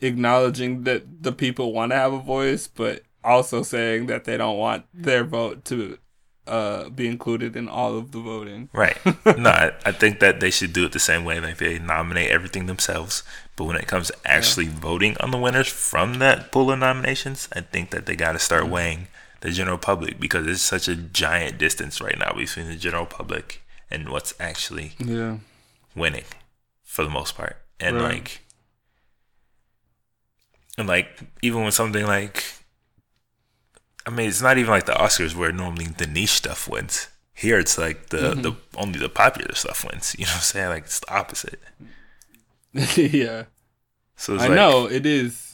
acknowledging that the people want to have a voice, but also saying that they don't want their vote to uh, be included in all of the voting. Right. no, I, I think that they should do it the same way. Like they nominate everything themselves. But when it comes to actually voting on the winners from that pool of nominations, I think that they got to start weighing the general public because it's such a giant distance right now between the general public and what's actually Yeah. winning for the most part. And Right. like, and like, even when something like, I mean, it's not even like the Oscars where normally the niche stuff wins. Here it's like the, Mm-hmm. the only the popular stuff wins. You know what I'm saying? Like it's the opposite. yeah. So it's I like, know it is.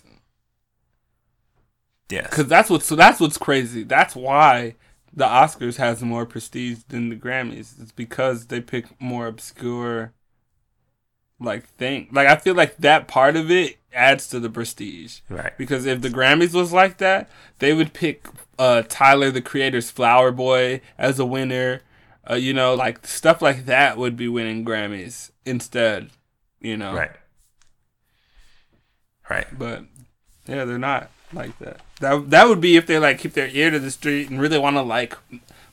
Yeah, Cause that's what's so that's what's crazy. That's why the Oscars has more prestige than the Grammys. It's because they pick more obscure like thing. Like I feel like that part of it adds to the prestige. right. Because if the Grammys was like that, they would pick uh Tyler the Creator's Flower Boy as a winner. Uh, you know, like stuff like that would be winning Grammys instead. You know, Right. Right. but yeah, they're not like that. That that would be if they like keep their ear to the street and really want to like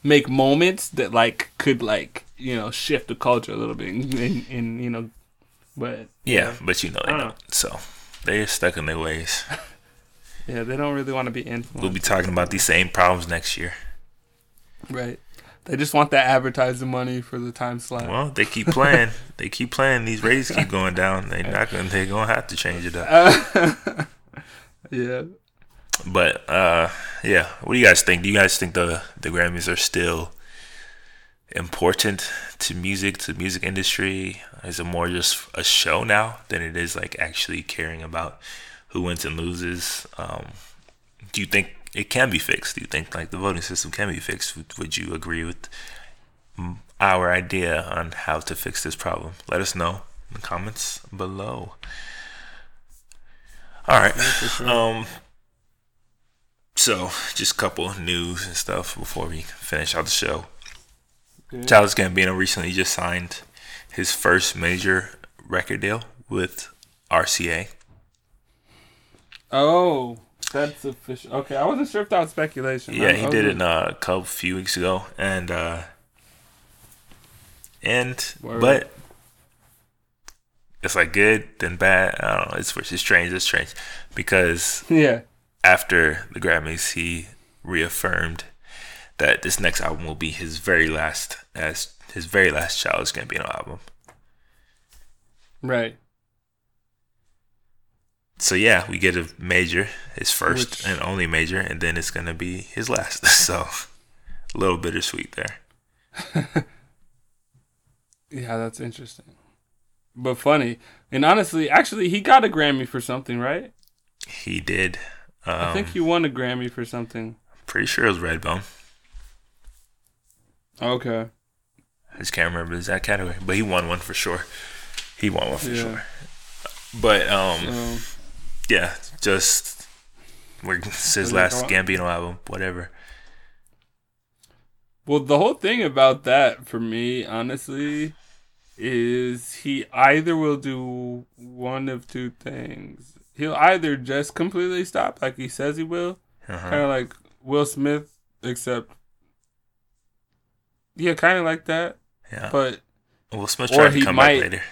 make moments that like could like you know shift the culture a little bit and, and, and you know, but Yeah, but you know they don't don't. So they're stuck in their ways. yeah, they don't really want to be We'll be talking about these same problems next year. right? They just want that advertising money for the time slot. Well, they keep playing. they keep playing. These rates keep going down. They're not gonna. They're gonna have to change it up. Uh, yeah, But uh, yeah. What do you guys think? Do you guys think the the Grammys are still important to music, to the music industry? Is it more just a show now than it is like actually caring about who wins and loses? Um, do you think it can be fixed? Do you think like the voting system can be fixed? Would, would you agree with our idea on how to fix this problem. Let us know in the comments below. All right. Um. So, just a couple news and stuff before we finish out the show. Okay. Childish Gambino recently just signed his first major record deal with RCA. Oh, that's official. Okay, I wasn't sure if that was speculation. Yeah, he did it in uh, a couple few weeks ago, and uh, and Word. but it's like good then bad. I don't know. It's it's strange. It's strange because Yeah. After the Grammys, he reaffirmed that this next album will be his very last as his very last Childish Gambino album. Right. So yeah, we get a major, his first Which- and only major, and then it's gonna be his last. So a little bittersweet there. Yeah, that's interesting. But funny. And honestly, actually, he got a Grammy for something, right? He did. Um, I think he won a Grammy for something. pretty sure it was Redbone. Okay. I just can't remember the exact category, but he won one for sure. He won one for Yeah. sure. But um, So, yeah, just we're it's his last? Gambino album, whatever. well, the whole thing about that for me, honestly, is he either will do one of two things. He'll either just completely stop, like he says he will, Uh-huh. kind of like Will Smith, except yeah, kind of like that. Yeah. But Will Smith or tried to he come might- back later.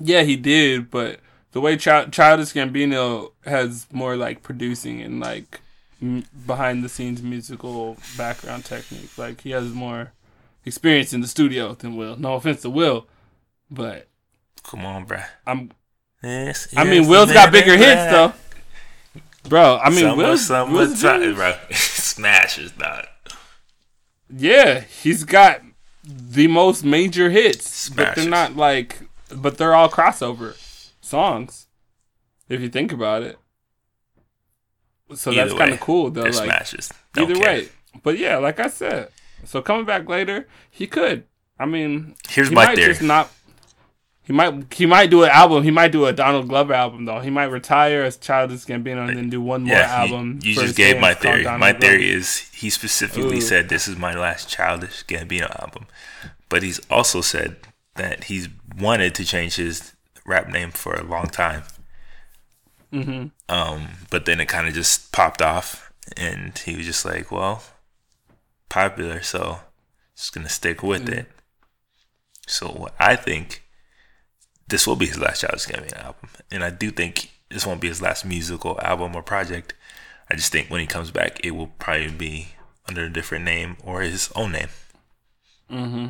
yeah, he did. But the way Ch- Childish Gambino has more like producing and like m- behind the scenes musical background technique, like he has more experience in the studio than Will. No offense to Will, but Come on, bruh. I'm. Yes, I mean, Will's got bigger hits though. Bro, I mean, Summer, Will's, summer Will's doing- bro. Smashes that. Yeah, he's got the most major hits, but they're not like, but they're all crossover songs. If you think about it, so that's kind of cool though. Like smashes. Don't either care. way, but yeah, like I said, so coming back later, he could. I mean, Here's he my might theory. just not. He might he might do an album. He might do a Donald Glover album though. He might retire as Childish Gambino and then do one more yeah, you- album. you, for just gave my theory. My Glover. theory is he specifically Ooh. said this is my last Childish Gambino album, but he's also said that he's wanted to change his rap name for a long time. Mm-hmm. Um, but then it kind of just popped off, and he was just like, "Well, popular, so just gonna stick with Mm. it." So what I think this will be his last Childish Gambino album, and I do think this won't be his last musical album or project. I just think when he comes back, it will probably be under a different name or his own name, Mm-hmm.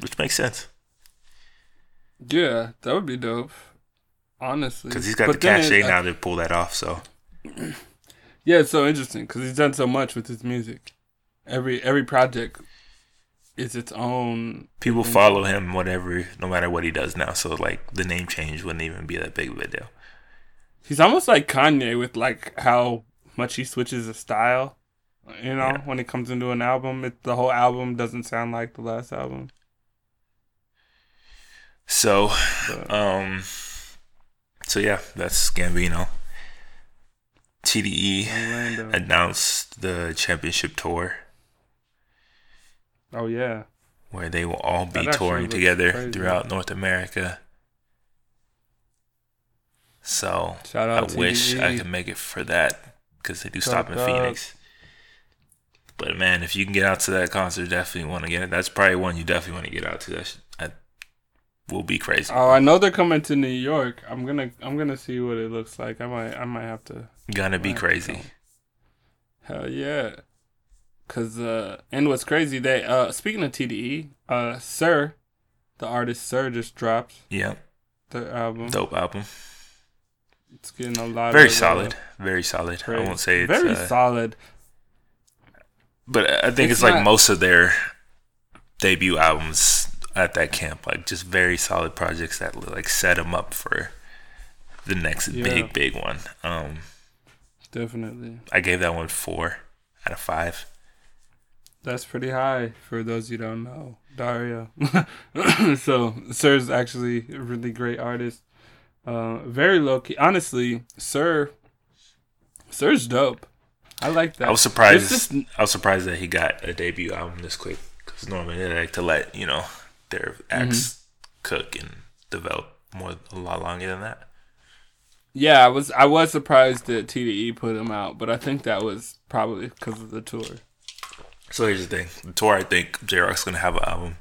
which makes sense Yeah, that would be dope. Honestly, because he's got But the cachet now to pull that off. So Yeah, it's so interesting because he's done so much with his music. Every every project is its own. people follow him, whatever, no matter what he does now. So like the name change wouldn't even be that big of a deal. He's almost like Kanye with like how much he switches his style. You know, Yeah. when it comes into an album, it, the whole album doesn't sound like the last album. So, But, um, so yeah, that's Gambino. TDE Orlando. announced the championship tour oh yeah, where they will all be That touring together crazy. throughout North America. So shout I out. wish I could make it for that because they do stop in up. Phoenix. But man, if you can get out to that concert, definitely want to get it. That's probably one you definitely want to get out to. That sh- I, will be crazy. Oh, I know they're coming to New York. I'm gonna I'm gonna see what it looks like. I might I might have to. Gonna be crazy. Hell yeah. Cause uh and what's crazy they uh speaking of TDE, uh Sir, the artist Sir just dropped Yeah, the album. dope album. It's getting a lot Very of uh, solid. Very solid. I won't say it's very uh, solid. But I think It's it's, like most of their debut albums at that camp, like just very solid projects that like set them up for the next Yeah. big big one. Um, Definitely. I gave that one four out of five. That's pretty high for those you don't know. Dario. so Sir's actually a really great artist. Uh, very low key. Honestly, Sir, Sir's dope. I like that. I was surprised. I was surprised that he got a debut album this quick because normally they like to let you know their acts mm-hmm. cook and develop more a lot longer than that. Yeah, I was I was surprised that TDE put him out, but I think that was probably because of the tour. So here's the thing: the tour. I think Jay Rock's gonna have an album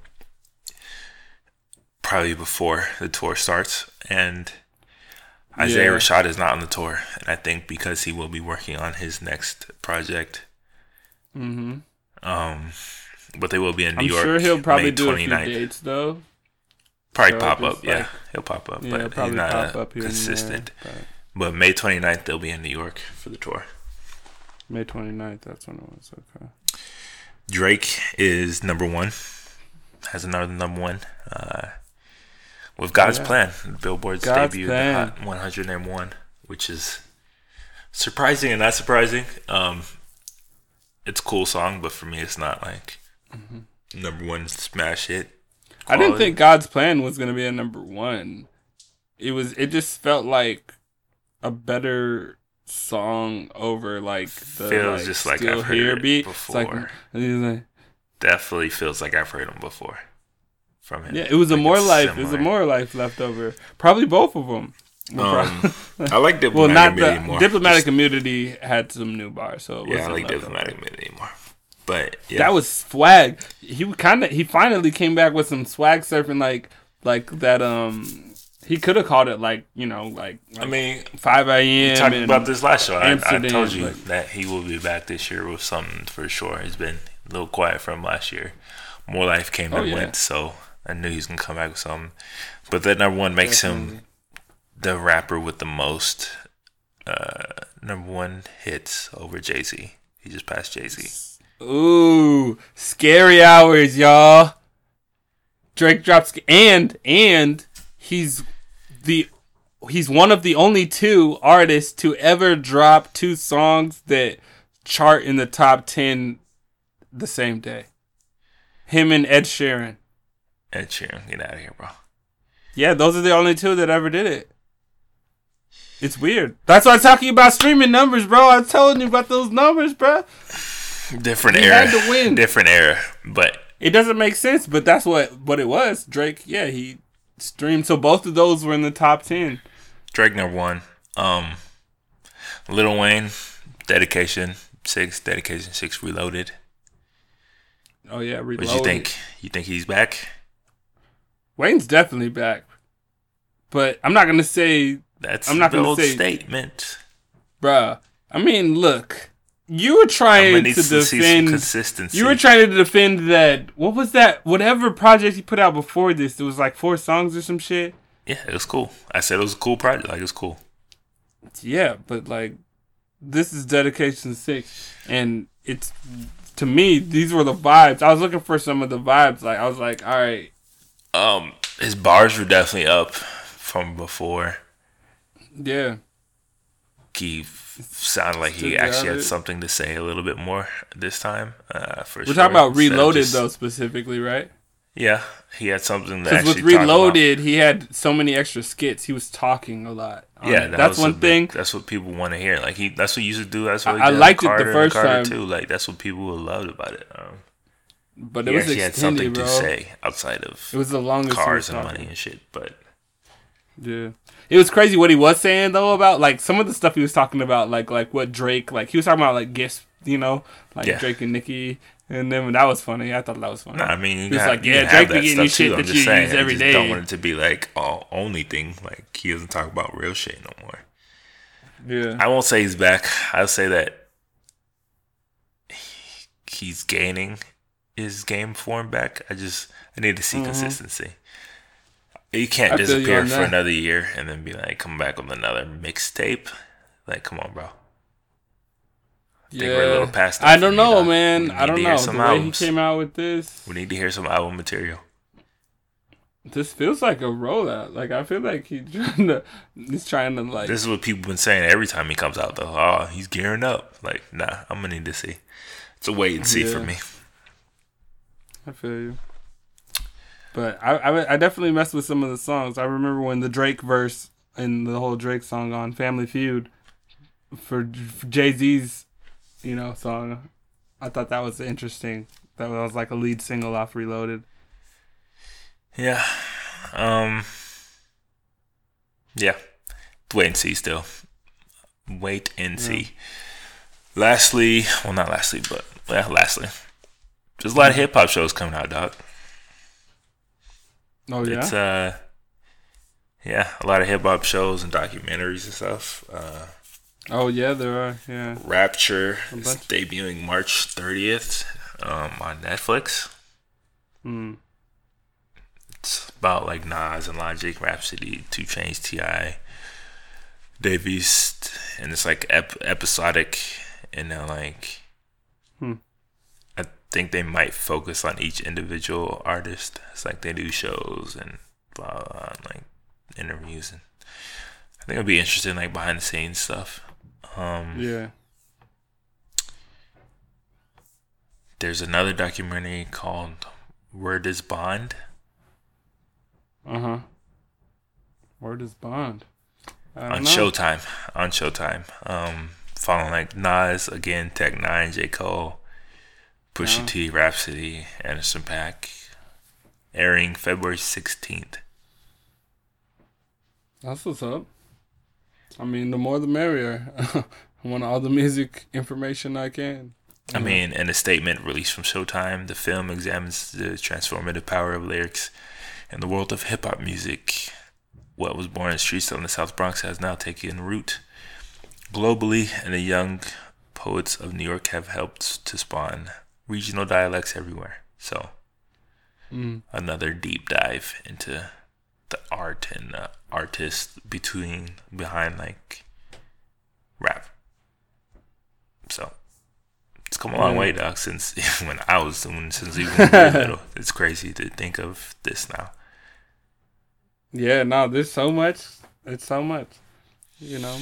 probably before the tour starts, and Isaiah yeah. Rashad is not on the tour, and I think because he will be working on his next project. Mm-hmm. Um, but they will be in New I'm York. I'm sure he'll probably May do 29th. a few dates though. Probably so pop up, like, yeah. He'll pop up, yeah, but he's not pop consistent. There, but. but May 29th, they'll be in New York for the tour. May 29th, that's when it was. Okay. Drake is number one. Has another number one. Uh, with God's yeah. Plan, Billboard's God's debut, plan. Hot 101, which is surprising and not surprising. Um, it's a cool song, but for me, it's not like mm-hmm. number one smash hit. I didn't think God's Plan was gonna be a number one. It was. It just felt like a better song over like the feels like, just like I've heard beat. before. Like, Definitely feels like I've heard him before from him. Yeah, it was like a more life. Similar. It was a more life leftover. Probably both of them. Um, I like diplomatic well, not the, more. Diplomatic just, immunity had some new bars, so yeah, I like diplomatic immunity more. But yeah. that was swag. He kind of he finally came back with some swag surfing like like that. Um, he could have called it like you know like, like I mean five a.m. Talked about this last show. I, I, told you like, that he will be back this year with something for sure. He's been a little quiet from last year. More life came and oh, yeah. went, so I knew he's gonna come back with something. But that number one makes Definitely. him the rapper with the most uh, number one hits over Jay Z. He just passed Jay Z. Ooh, scary hours, y'all. Drake drops and and he's the he's one of the only two artists to ever drop two songs that chart in the top 10 the same day. Him and Ed Sheeran. Ed Sheeran, get out of here, bro. Yeah, those are the only two that ever did it. It's weird. That's why I'm talking about streaming numbers, bro. I'm telling you about those numbers, bro. Different he era. Had to win. Different era, but it doesn't make sense. But that's what what it was. Drake, yeah, he streamed. So both of those were in the top ten. Drake number one. Um, Lil Wayne, Dedication Six, Dedication Six, Reloaded. Oh yeah, Reloaded. What you think? You think he's back? Wayne's definitely back, but I'm not gonna say that's. I'm not gonna say statement, bruh. I mean, look, you were trying to defend consistency. You were trying to defend that. What was that? Whatever project you put out before this, it was like four songs or some shit. Yeah, it was cool. I said it was a cool project. Like it was cool. Yeah, but like this is dedication six, and it's to me these were the vibes. I was looking for some of the vibes. Like I was like, all right, um, his bars were definitely up from before. Yeah. He sounded like he actually had something to say a little bit more this time. Uh, for We're sure. talking about Reloaded just, though, specifically, right? Yeah, he had something that Because with Reloaded, he had so many extra skits. He was talking a lot. Yeah, that that's one thing. that's what people want to hear. Like he, that's what you used to do. That's what I, I liked it the first time too. Like that's what people loved about it. Um, but it he was extended, had something bro. to say outside of it was the longest cars and money and shit. But yeah, it was crazy what he was saying though about like some of the stuff he was talking about, like like what Drake like he was talking about like gifts, you know, like yeah. Drake and Nicki. And then that was funny. I thought that was funny. Nah, I mean, was like, "Yeah, Drake be getting you shit that you saying, use every day." Don't want it to be like all only thing. Like he doesn't talk about real shit no more. Yeah, I won't say he's back. I'll say that he's gaining his game form back. I just I need to see mm-hmm. consistency. You can't I disappear for another year and then be like, come back with another mixtape. Like, come on, bro. I yeah. we're a little past. I don't know, man. I don't know the way albums. he came out with this. We need to hear some album material. This feels like a rollout. Like I feel like he's trying to. He's trying to like. This is what people been saying every time he comes out though. Oh, he's gearing up. Like, nah, I'm gonna need to see. It's a wait and see yeah. for me. I feel you. But I, I, I definitely messed with some of the songs. I remember when the Drake verse in the whole Drake song on Family Feud for, for Jay Z's, you know, song. I thought that was interesting. That was like a lead single off Reloaded. Yeah. Um. Yeah. Wait and see. Still. Wait and yeah. see. Lastly, well, not lastly, but yeah, lastly, there's a lot of hip hop shows coming out, dog. Oh yeah. It's uh, yeah, a lot of hip hop shows and documentaries and stuff. Uh, oh yeah, there are. Yeah. Rapture is debuting March 30th um, on Netflix. Hmm. It's about like Nas and Logic, Rapsody, 2 Chainz, T.I., Dave East, and it's like ep- episodic, and then like, hmm. Think they might focus on each individual artist. It's like they do shows and blah, blah, blah and like interviews, and I think it'll be interesting, like behind the scenes stuff. Um, yeah. There's another documentary called Word is Bond. Uh huh. Word is Bond. On know. Showtime. On Showtime. Um, following like Nas again, Tech N9ne, J Cole, Pusha yeah. T, Rapsody, Anderson .Paak, airing February sixteenth. That's what's up. I mean, the more the merrier. I want all the music information I can. I mean, in a statement released from Showtime, the film examines the transformative power of lyrics in the world of hip hop music. What was born in the streets of the South Bronx has now taken root globally, and the young poets of New York have helped to spawn regional dialects everywhere. So, mm. another deep dive into the art and the artists between behind like rap. So it's come a long yeah. way, dog. Since when I was when since even little, it's crazy to think of this now. Yeah, no, there's so much. It's so much. You know,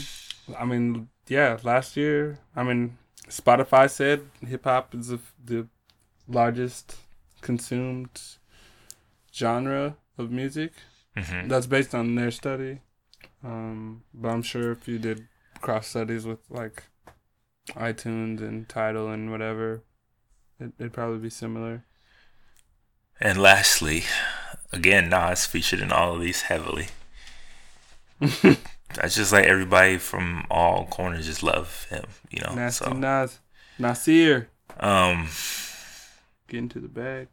I mean, yeah. Last year, I mean, Spotify said hip hop is the, the largest consumed genre of music. Mm-hmm. That's based on their study. Um, but I'm sure if you did cross studies with like iTunes and Tidal and whatever, it, it'd probably be similar. And lastly, again, Nas featured in all of these heavily. That's just like everybody from all corners just love him, you know. Nasty so. Nas, Nasir. Um, get into the bag.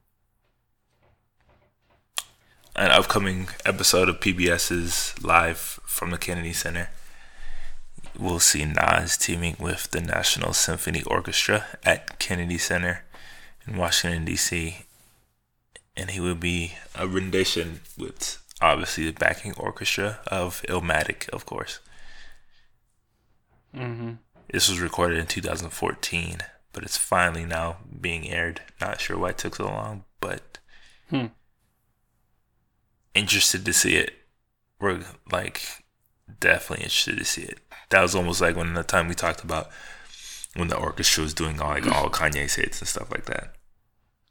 An upcoming episode of PBS's live from the Kennedy Center we'll see Nas teaming with the National Symphony Orchestra at Kennedy Center in Washington, D.C. And he will be a rendition with obviously the backing orchestra of Illmatic, of course. Mm-hmm. This was recorded in 2014, but it's finally now being aired. Not sure why it took so long, but hmm. interested to see it. We're like definitely interested to see it that was almost like when the time we talked about when the orchestra was doing all like all Kanye's hits and stuff like that.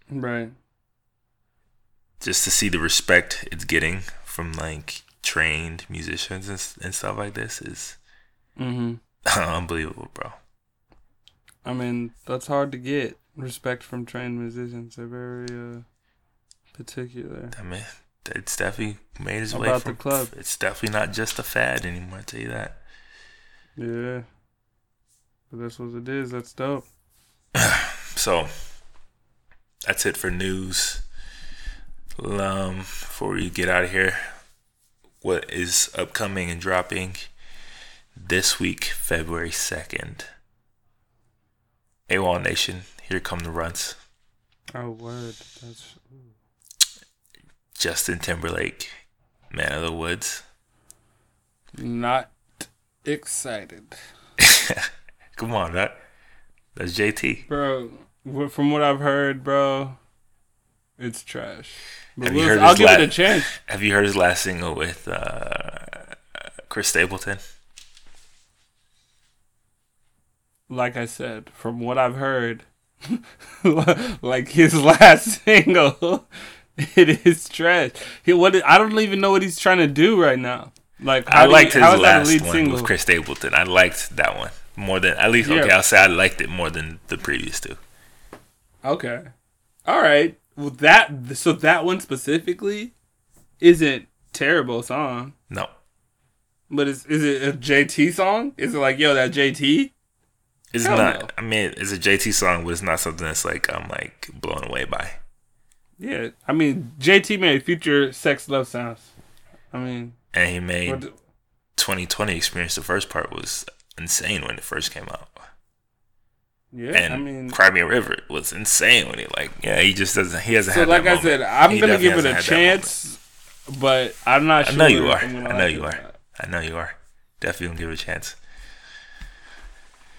Right. Just to see the respect it's getting from like trained musicians and, and stuff like this is mm-hmm. unbelievable, bro. I mean, that's hard to get respect from trained musicians. They're very uh, particular. I mean, it's definitely made its way from the club. It's definitely not just a fad anymore. I tell you that. Yeah. But that's what it is. That's dope. so that's it for news. Um, before we get out of here, what is upcoming and dropping this week, February 2nd? AWOL Nation, here come the runts. Oh, word. That's. Justin Timberlake, Man of the Woods. Not excited. Come on, that that's JT, bro. From what I've heard, bro, it's trash. But have you heard I'll give la- it a chance. Have you heard his last single with uh, Chris Stapleton? Like I said, from what I've heard, like his last single. It is trash. He, what I don't even know what he's trying to do right now. Like I liked his last one single? with Chris Stapleton. I liked that one more than at least. Yeah. Okay, I'll say I liked it more than the previous two. Okay, all right. Well, that so that one specifically isn't terrible song. No. But is is it a JT song? Is it like yo that JT? It's Hell not. No. I mean, it's a JT song, but it's not something that's like I'm like blown away by. Yeah, I mean JT made future sex love sounds. I mean, and he made 2020 experience. The first part was insane when it first came out. Yeah, and I mean, Cry Me a River was insane when he like, yeah, he just doesn't. He hasn't. So, like I said, I'm he gonna give it a chance, but I'm not. Sure. I know you are. I know you are. I know you are. Definitely gonna give it a chance.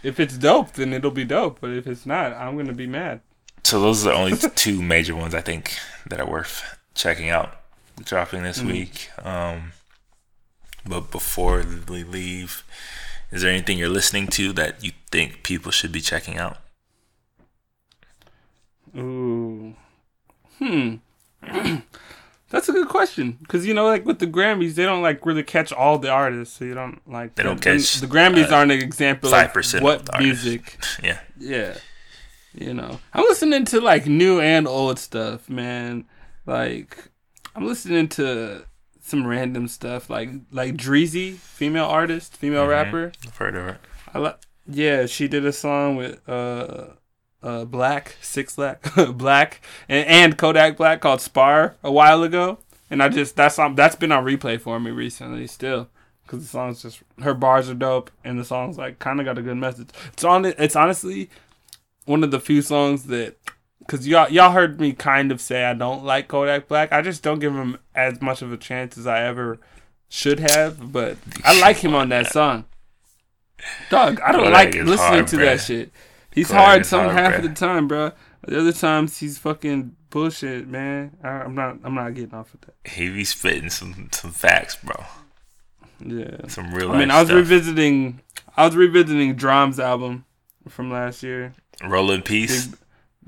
If it's dope, then it'll be dope. But if it's not, I'm gonna be mad. So those are the only two major ones I think that are worth checking out. Dropping this mm-hmm. week. Um, but before we leave, is there anything you're listening to that you think people should be checking out? Ooh. Hmm. That's a good question because you know, like with the Grammys, they don't like really catch all the artists, so you don't like. They don't catch the Grammys uh, aren't an example 5% of what music. yeah, yeah. You know, I'm listening to like new and old stuff, man. Like, I'm listening to some random stuff like like Dreezy, female artist, female mm-hmm. rapper. I've heard of her. I like. Yeah, she did a song with uh uh, Black, Six Black, Black, and, and, Kodak Black called Spar a while ago, and I just that's on that's been on replay for me recently still because the song's just her bars are dope and the song's like kind of got a good message. It's on it. It's honestly one of the few songs that because y'all y'all heard me kind of say I don't like Kodak Black. I just don't give him as much of a chance as I ever should have, but I like him on that song. Dog, I don't like listening hard, to that shit. He's hard some hard, half of the time, bro. The other times he's fucking bullshit, man. I, am not. I'm not getting off of that. He be spitting some some facts, bro. Yeah, some real. I mean, I was stuff. revisiting. I was revisiting Drum's album from last year. Rolling Peace. Big,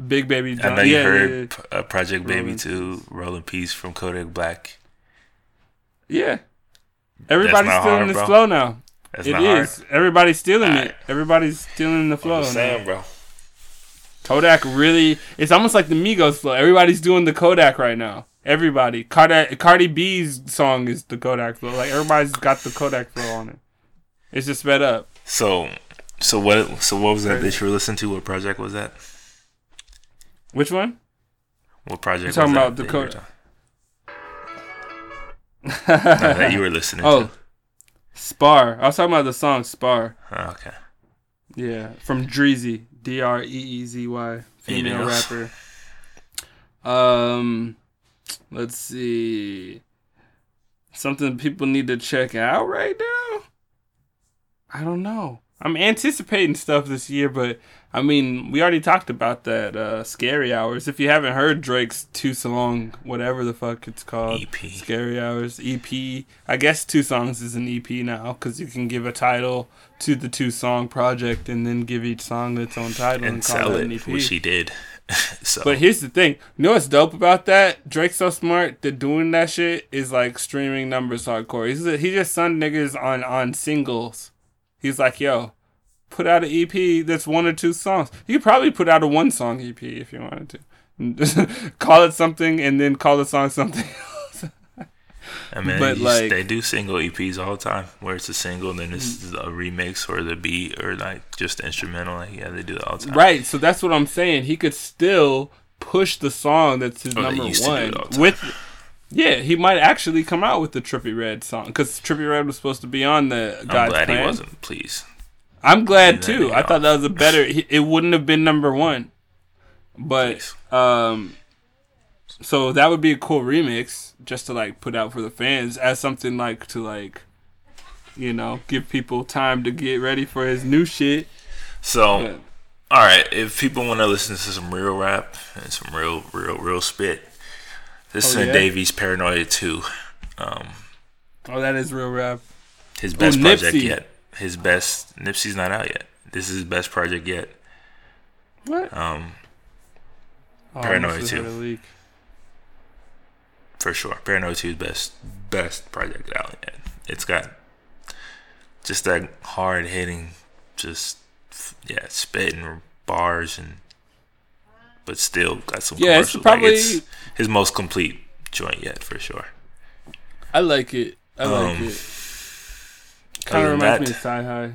Big Baby. Drum. I know you yeah, heard yeah, yeah. Uh, Project Baby too. Rolling Peace from Kodak Black. Yeah, everybody's still in this flow now. That's it is. Hard. Everybody's stealing right. it. Everybody's stealing the flow. Saying, bro. Kodak really. It's almost like the Migos flow. Everybody's doing the Kodak right now. Everybody. Cardi, Cardi B's song is the Kodak flow. Like everybody's got the Kodak flow on it. It's just sped up. So, so what? So what was that that you were listening to? What project was that? Which one? What project? You're talking about the Kodak. that you were listening oh, to. Spar. I was talking about the song Spar. Oh, okay. Yeah, from Dreezy, D R E E Z Y, female rapper. Um, let's see. Something people need to check out right now. I don't know. I'm anticipating stuff this year, but I mean, we already talked about that uh, Scary Hours. If you haven't heard Drake's Two Song, whatever the fuck it's called, EP, Scary Hours EP. I guess two songs is an EP now because you can give a title to the two song project and then give each song its own title and, and sell it, an EP. which he did. so. But here's the thing. You know what's dope about that? Drake's so smart that doing that shit is like streaming numbers hardcore. He's a, he just signed niggas on on singles He's like, yo, put out an EP that's one or two songs. You could probably put out a one song EP if you wanted to. call it something and then call the song something else. I mean, but like they do single EPs all the time, where it's a single, and then it's mm. a remix or the beat or like just instrumental. Like, yeah, they do that all the time. Right. So that's what I'm saying. He could still push the song that's his oh, number one with. Yeah, he might actually come out with the Trippie Redd song because Trippie Redd was supposed to be on the I'm glad plan. he wasn't. Please. I'm glad too. I thought that was a better. It wouldn't have been number one, but um, so that would be a cool remix just to like put out for the fans as something like to like, you know, give people time to get ready for his new shit. So, but, all right, if people want to listen to some real rap and some real, real, real spit, this oh, is yeah? Dave East Paranoia 2. Um, oh, that is real rap. His best project yet. His best. Nipsey's not out yet. This is his best project yet. What? Um, Oh, Paranoia almost too. had a leak. for sure. Paranoid 2 is best best project out yet. It's got just that hard hitting, just yeah, spitting bars and but still got some Yeah, it's probably- like it's his most complete joint yet for sure. I like it. I like Um, it. Kind other of than reminds me that- of Sci High.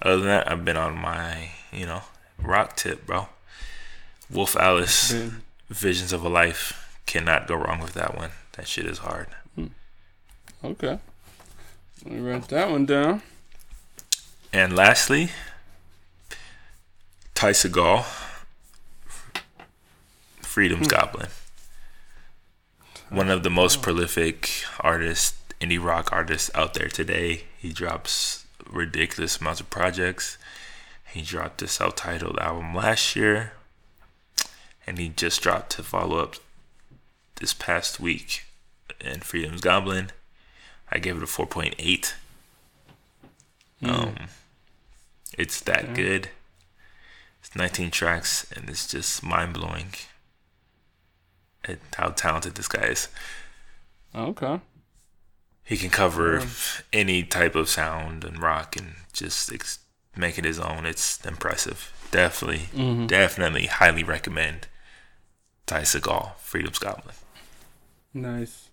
Other than that, I've been on my you know rock tip, bro. Wolf Alice, Man. Visions of a Life. Cannot go wrong with that one. That shit is hard. Hmm. Okay. Let me write that one down. And lastly, Ty Segall, Freedom's hmm. Goblin. One of the most prolific artists, indie rock artists out there today. He drops ridiculous amounts of projects. He dropped a self titled album last year. And he just dropped to follow up this past week in Freedom's Goblin. I gave it a 4.8. Um, it's that Okay. good. It's 19 tracks, and it's just mind blowing at how talented this guy is. Okay. He can cover any type of sound and rock and just ex- make it his own. It's impressive. Definitely, Mm-hmm. definitely, highly recommend Ty Segall, Freedom's Goblin. Nice.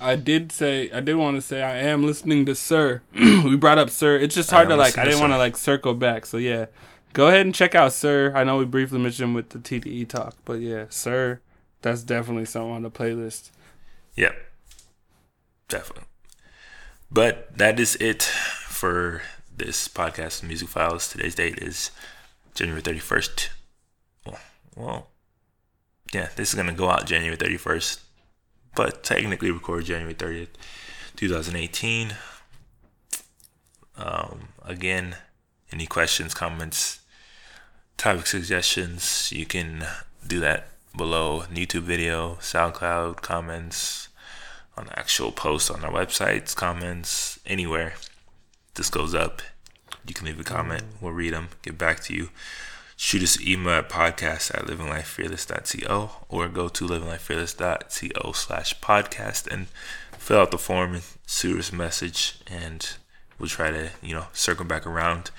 I did say I did want to say I am listening to Sir. we brought up Sir. It's just hard to like. I didn't want to like circle back. So yeah, go ahead and check out Sir. I know we briefly mentioned with the TDE talk, but yeah, Sir, that's definitely something on the playlist. Yep. Definitely. But that is it for this podcast, Music Files. Today's date is January 31st. Well, yeah, this is going to go out January 31st, but technically record January 30th, 2018. Um, again, any questions, comments, topic suggestions, you can do that below YouTube video, SoundCloud, comments, on the actual post on our websites, comments, anywhere. This goes up. You can leave a comment. We'll read them, get back to you. Shoot us an email at podcast at livinglifefearless.co or go to livinglifefearless.co slash podcast and fill out the form and shoot us a message and we'll try to, you know, circle back around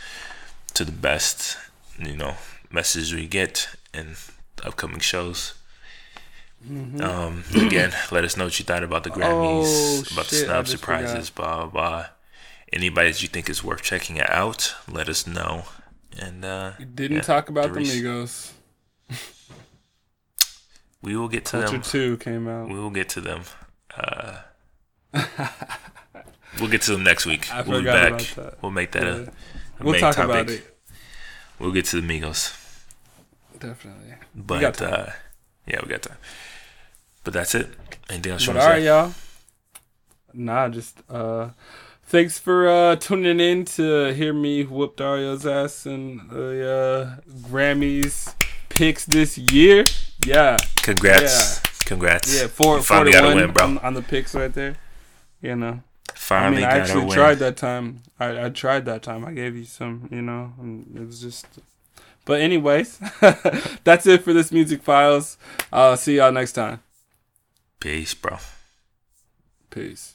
to the best, you know, message we get in upcoming shows. Um, again, let us know what you thought about the Grammys, Oh, about the shit, I snub surprises, blah blah blah. Anybody that you think is worth checking out, let us know. And uh, We didn't yeah, talk about the Reese- Migos. We will get to Culture them. Two came out. We will get to them. Uh, we'll get to them next week. I we'll be back. We'll make that Yeah. a, a We'll main talk topic. about it. We'll get to the Migos. Definitely. But uh, yeah, we got time. But that's it. Anything else you want all to right, say? y'all. Nah, just uh, thanks for uh tuning in to hear me whoop Dario's ass and the uh, Grammys picks this year. Yeah, Congrats. Congrats. yeah, four, You finally got a win, bro. On, on the picks right there. You know, I Finally mean, I got a actually tried that time. I, I tried that time. I gave you some, you know, and it was just. But anyways, that's it for this music files. I'll uh, see y'all next time. Peace, bro. Peace.